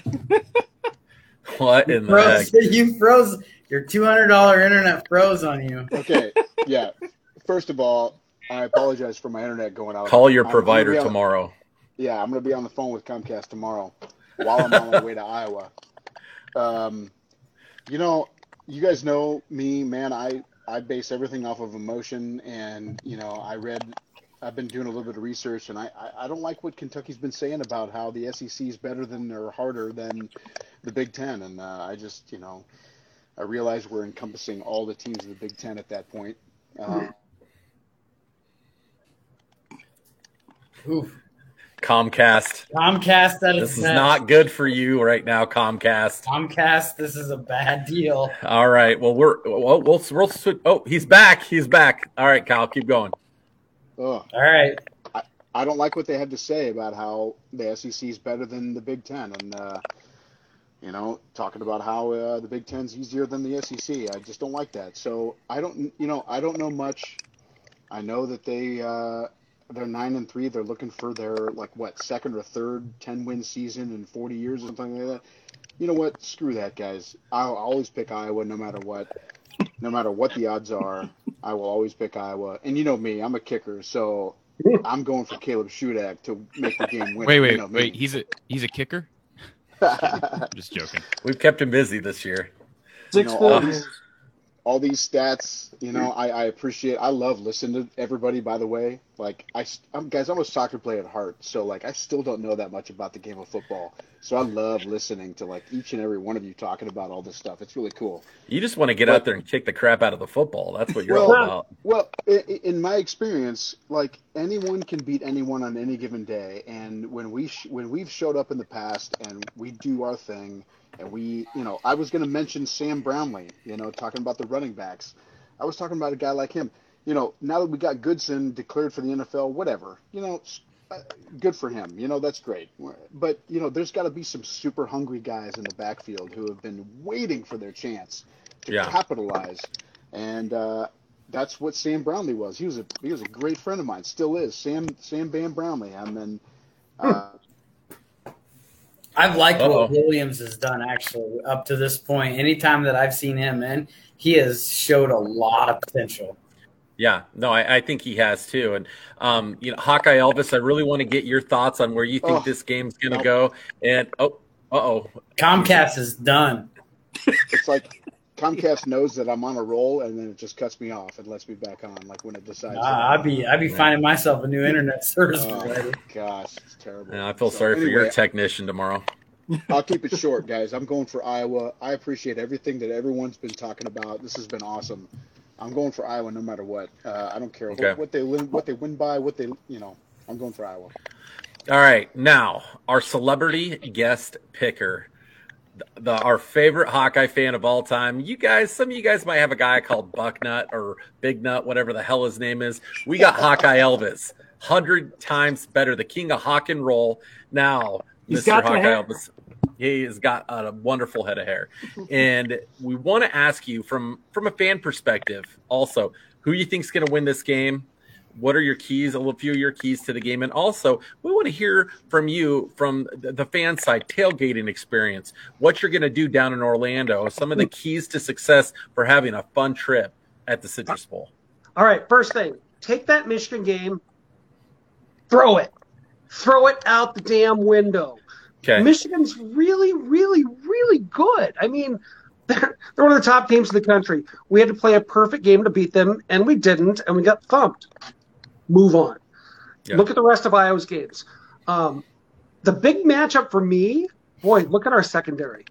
what in the heck? You froze. Your two hundred dollar internet froze on you. Okay. Yeah. First of all, I apologize for my internet going out. Call your provider on, tomorrow. Yeah, I'm going to be on the phone with Comcast tomorrow while I'm on my way to Iowa. Um, you know, you guys know me, man. I I base everything off of emotion, and you know, I read I've been doing a little bit of research, and I, I, I, don't like what Kentucky's been saying about how the SEC is better than or harder than the Big Ten, and uh, I just you know I realize we're encompassing all the teams of the Big Ten at that point. Uh, Oof. Comcast. Comcast, that is This is not good for you right now, Comcast. Comcast, this is a bad deal. All right. Well, we're we'll, we'll, we'll switch. Oh, he's back. He's back. All right, Kyle, keep going. Ugh. All right. I, I don't like what they had to say about how the SEC is better than the Big Ten, and uh, you know, talking about how uh, the Big Ten's easier than the SEC. I just don't like that. So I don't, you know, I don't know much. I know that they uh, they're nine and three. They're looking for their like what second or third ten win season in forty years or something like that. You know what? Screw that, guys. I'll always pick Iowa no matter what. No matter what the odds are, I will always pick Iowa. And you know me, I'm a kicker, so I'm going for Caleb Shudak to make the game win. Wait, You wait, know wait. He's a he's a kicker. I'm just joking. We've kept him busy this year. you Six know, all foot. these, all these stats, you know, I, I appreciate. I love listening to everybody. By the way, like I, I'm guys, I'm a soccer player at heart, so like I still don't know that much about the game of football. So I love listening to like each and every one of you talking about all this stuff. It's really cool. You just want to get out there and kick the crap out of the football. That's what you're Well, all about. Well, in my experience, like anyone can beat anyone on any given day, and when we sh- when we've showed up in the past and we do our thing, and we, you know, I was going to mention Sam Brownlee, you know, talking about the running backs. I was talking about a guy like him. You know, now that we got Goodson declared for the NFL, whatever, you know, uh, good for him. You know, that's great. But you know, there's got to be some super hungry guys in the backfield who have been waiting for their chance to Yeah. capitalize, and. uh that's what Sam Brownlee was. He was a he was a great friend of mine. Still is. Sam Sam Bam Brownlee. And then uh, I've liked Uh-oh. what Williams has done actually up to this point. Anytime that I've seen him in, he has showed a lot of potential. Yeah, no, I, I think he has too. And um, you know, Hawkeye Elvis, I really want to get your thoughts on where you think Oh. this game's going to No. go. And oh, uh oh, Comcast is done. it's like Comcast knows that I'm on a roll, and then it just cuts me off and lets me back on, like when it decides. that Ah, I'd be I'd be finding myself a new internet service Oh, provider. gosh, it's terrible. Yeah, I feel So, sorry for your technician tomorrow. I'll keep it short, guys. I'm going for Iowa. I appreciate everything that everyone's been talking about. This has been awesome. I'm going for Iowa no matter what. Uh, I don't care Okay. what, what they win, what they win by, what they you know. I'm going for Iowa. All right, now our celebrity guest picker, the, our favorite Hawkeye fan of all time. You guys, some of you guys might have a guy called Bucknut or Big Nut, whatever the hell his name is. We got Hawkeye Elvis, hundred times better, the king of hawk and roll. Now, He's Mr. Hawkeye. Elvis, he has got a wonderful head of hair, and we want to ask you from from a fan perspective, also, who you think's going to win this game what are your keys a little few of your keys to the game and also we want to hear from you from the the fan side tailgating experience what you're going to do down in orlando some of the keys to success for having a fun trip at the citrus bowl All right, first thing, take that Michigan game, throw it, throw it out the damn window. okay Michigan's really, really, really good. I mean, they're, they're one of the top teams in the country. We had to play a perfect game to beat them, and we didn't, and we got thumped. Move on. Yeah. Look at the rest of Iowa's games. Um, the big matchup for me, boy, look at our secondary.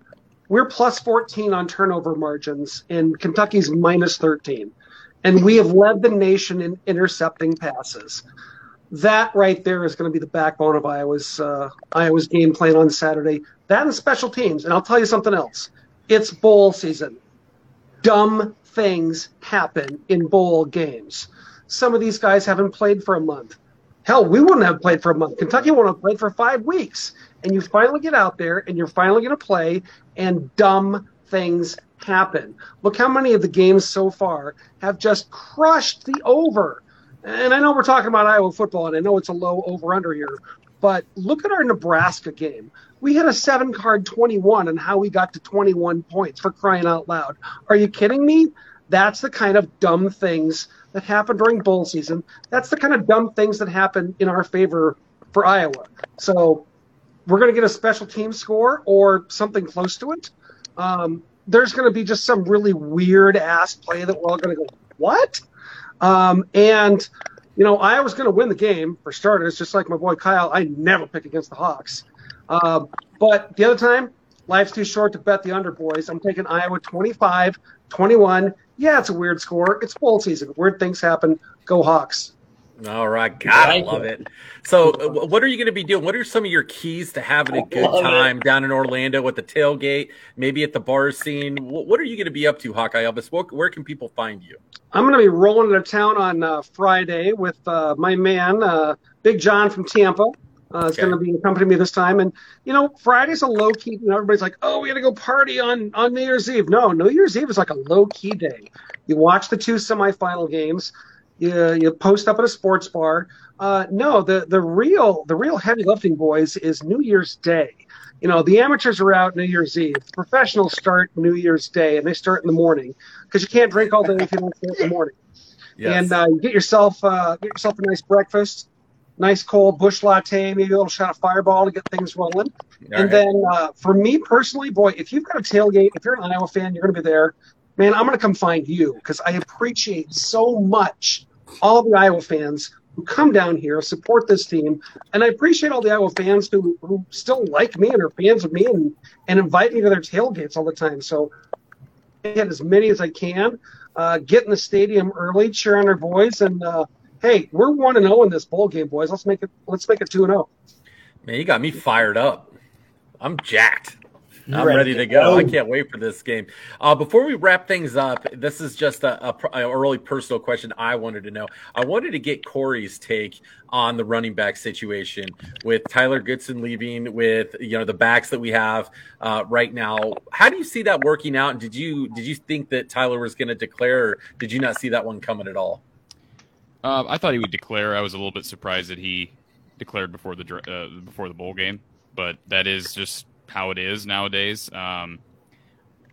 We're plus 14 on turnover margins, and Kentucky's minus 13. And we have led the nation in intercepting passes that right there is going to be the backbone of Iowa's uh, Iowa's game plan on Saturday. That and special teams. And I'll tell you something else. It's bowl season. Dumb things happen in bowl games. Some of these guys haven't played for a month. Hell, we wouldn't have played for a month. Kentucky wouldn't have played for five weeks. And you finally get out there and you're finally going to play, and dumb things happen. Look how many of the games so far have just crushed the over. And I know we're talking about Iowa football, and I know it's a low over under here, but look at our Nebraska game. We had a seven card 21 and how we got to 21 points for crying out loud. Are you kidding me? That's the kind of dumb things that happened during bowl season. That's the kind of dumb things that happen in our favor for Iowa. So we're going to get a special team score or something close to it. Um, there's going to be just some really weird ass play that we're all going to go, what? Um, and, you know, Iowa's going to win the game for starters, just like my boy Kyle. I never pick against the Hawks. Um, but the other time, life's too short to bet the under, boys. I'm taking Iowa 25, 21. Yeah, it's a weird score. It's bowl season. Weird things happen. Go Hawks. All right, gotta like love it. it. So, uh, what are you going to be doing? What are some of your keys to having a good time it. down in Orlando with the tailgate, maybe at the bar scene? What are you going to be up to, Hawkeye Elvis? Where can people find you? I'm going to be rolling into town on uh, Friday with uh, my man, uh, Big John from Tampa. Uh, it's okay. going to be accompanying me this time. And, you know, Friday's a low key, you know, everybody's like, oh, we got to go party on, on New Year's Eve. No, New Year's Eve is like a low key day. You watch the two semifinal games you, you post up at a sports bar. Uh, no, the the real the real heavy lifting boys is New Year's Day. You know, the amateurs are out New Year's Eve. The professionals start New Year's Day, and they start in the morning because you can't drink all day if you don't start in the morning. Yes. And uh, you get yourself uh, get yourself a nice breakfast, nice cold Busch Latte, maybe a little shot of Fireball to get things rolling. All and right. then uh, for me personally, boy, if you've got a tailgate, if you're an Iowa fan, you're going to be there. Man, I'm going to come find you because I appreciate so much all the Iowa fans who come down here, support this team. And I appreciate all the Iowa fans who, who still like me and are fans of me and, and invite me to their tailgates all the time. So I get as many as I can. Uh, get in the stadium early, cheer on our boys, and uh, hey, we're one and zero oh in this bowl game, boys. Let's make it. Let's make it two and zero. Oh. Man, you got me fired up. I'm jacked. I'm ready, ready to go. go. I can't wait for this game. Uh, before we wrap things up, this is just a, a, a, really personal question I wanted to know. I wanted to get Cory's take on the running back situation with Tyler Goodson leaving, with you know the backs that we have uh, right now. How do you see that working out? And did you did you think that Tyler was going to declare, or did you not see that one coming at all? Uh, I thought he would declare. I was a little bit surprised that he declared before the uh, before the bowl game, but that is just how it is nowadays. Um,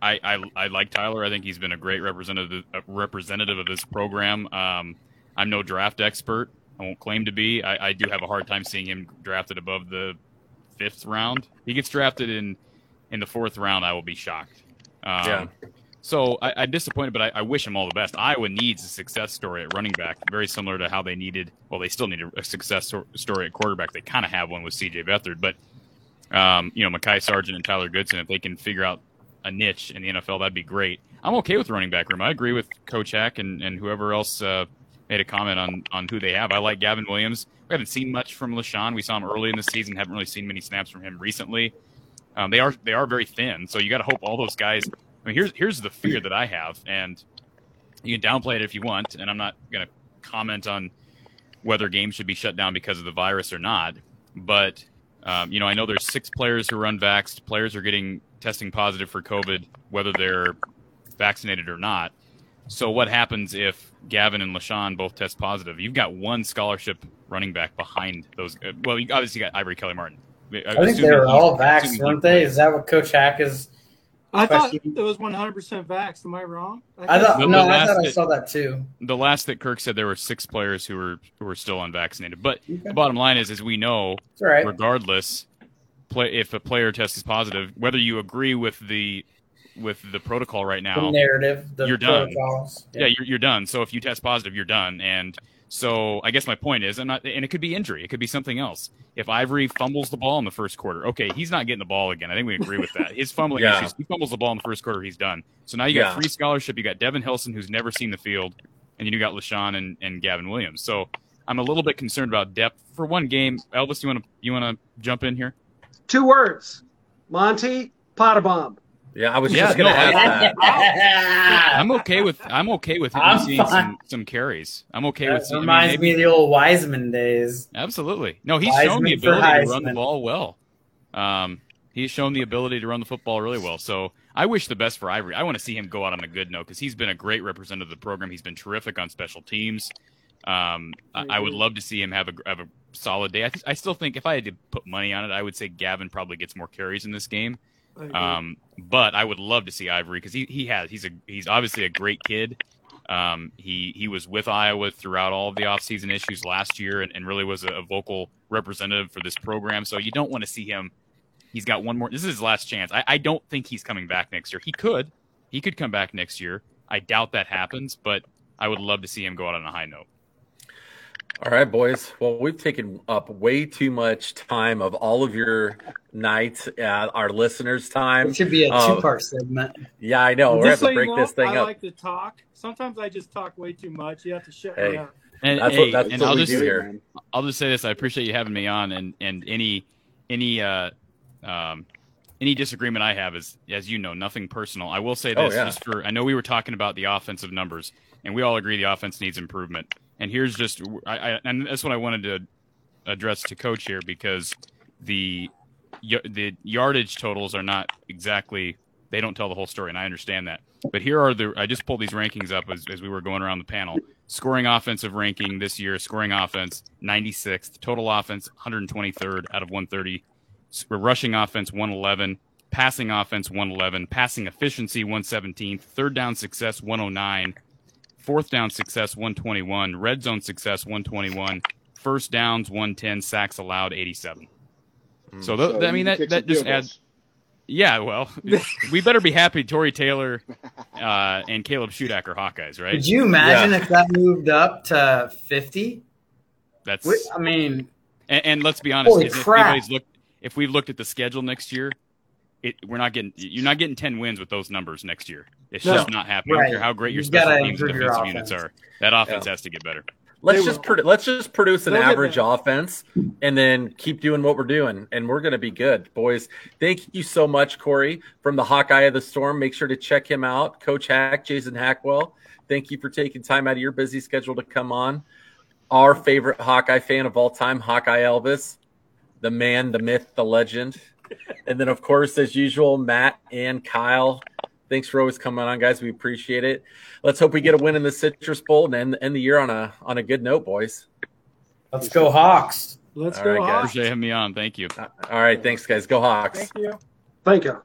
I, I, I like Tyler. I think he's been a great representative representative of this program. Um, I'm no draft expert. I won't claim to be. I, I, do have a hard time seeing him drafted above the fifth round. He gets drafted in in the fourth round. I will be shocked. Um, yeah. So I, am disappointed, but I, I, wish him all the best. Iowa needs a success story at running back, very similar to how they needed. Well, they still need a, success story at quarterback. They kind of have one with C.J. Beathard, but um, you know, Mekhi Sargent and Tyler Goodson, if they can figure out a niche in the NFL, that'd be great. I'm okay with running back room. I agree with Coach Hack and, and whoever else uh, made a comment on, on who they have. I like Gavin Williams. We haven't seen much from LeShun. We saw him early in the season. Haven't really seen many snaps from him recently. Um, they are they are very thin, so you got to hope all those guys. I mean, here's here's the fear that I have, and you can downplay it if you want, and I'm not going to comment on whether games should be shut down because of the virus or not. But um, you know, I know there's six players who are unvaxxed. Players are getting testing positive for COVID, whether they're vaccinated or not. So what happens if Gavin and LeShun both test positive? You've got one scholarship running back behind those. Uh, well, you obviously got Ivory Kelly Martin. I, I think they were all vaxxed, weren't they? Is that what Coach Hack is I thought it was 100% vax. Am I wrong? I, I thought no. I thought I saw that too. The last that Kirk said there were six players who were who were still unvaccinated. But okay. the bottom line is, as we know, right. regardless, play if a player test is positive, whether you agree with the with the protocol right now, the narrative, the you're done. Yeah, yeah you're, you're done. So if you test positive, you're done. And so I guess my point is, I'm not, and it could be injury, it could be something else. If Ivory fumbles the ball in the first quarter, okay, he's not getting the ball again. I think we agree with that. His fumbling yeah. issues, he fumbles the ball in the first quarter, he's done. So now you got yeah. free scholarship. You got Devin Hilson, who's never seen the field, and then you got LeShun and, and Gavin Williams. So I'm a little bit concerned about depth for one game. Elvis, you want to you want to jump in here? Two words: Monte Pottebaum. Yeah, I was yeah, just gonna no, ask that. I'm okay with I'm okay with him seeing some, some carries. I'm okay that with. Reminds I mean, maybe, me of the old Weisman days. Absolutely, no, he's Weisman shown the ability to run the ball well. Um, he's shown the ability to run the football really well. So I wish the best for Ivory. I want to see him go out on a good note because he's been a great representative of the program. He's been terrific on special teams. Um, I, I, would love to see him have a have a solid day. I, th- I still think if I had to put money on it, I would say Gavin probably gets more carries in this game. Um, but I would love to see Ivory because he, he has he's a he's obviously a great kid. Um, he he was with Iowa throughout all of the offseason issues last year and, and really was a, vocal representative for this program. So you don't want to see him. He's got one more. This is his last chance. I, I don't think he's coming back next year. He could. He could come back next year. I doubt that happens, but I would love to see him go out on a high note. All right, boys. Well, we've taken up way too much time of all of your nights, uh, our listeners' time. It should be a uh, two-part segment. Yeah, I know. We're going to break know, this thing I up. I like to talk. Sometimes I just talk way too much. You have to shut hey. me up. And, That's hey, what that's and what I'll we just do here. I'll just say this: I appreciate you having me on, and and any any uh, um, any disagreement I have is, as you know, nothing personal. I will say Oh, this: yeah. just for I know we were talking about the offensive numbers, and we all agree the offense needs improvement. And here's just I, I and that's what I wanted to address to coach here because the the yardage totals are not exactly they don't tell the whole story, and I understand that. But here are the I just pulled these rankings up as, as we were going around the panel. Scoring offensive ranking this year, scoring offense 96th, total offense 123rd out of 130, S- rushing offense 111, passing offense 111, passing efficiency 117, third down success 109, fourth down success 121, red zone success 121, first downs 110, sacks allowed 87. So, th- So I mean that that just adds. Yeah, well, we better be happy. Tory Taylor uh, and Caleb Shudak are Hawkeyes, right? Could you imagine if that moved up to 50? That's I mean, and, and let's be honest. Holy if crap. anybody's looked, if we've looked at the schedule next year, it we're not getting. You're not getting ten wins with those numbers next year. It's No. just not happening. I don't care how great your You've special teams and improve your defensive units are. That offense Yeah. has to get better. Let's They just will. produ- let's just produce an They'll average offense and then keep doing what we're doing, and we're going to be good, boys. Thank you so much, Cory, from the Hawkeye of the Storm. Make sure to check him out, Coach Hack, Jason Hackwell. Thank you for taking time out of your busy schedule to come on. Our favorite Hawkeye fan of all time, Hawkeye Elvis, the man, the myth, the legend, and then of course, as usual, Matt and Kyle. Thanks for always coming on, guys. We appreciate it. Let's hope we get a win in the Citrus Bowl and end, end the year on a on a good note, boys. let's go Hawks. Let's All go, right, guys. Hawks. Appreciate having me on. Thank you. All right, thanks, guys. Go Hawks. Thank you. Thank you.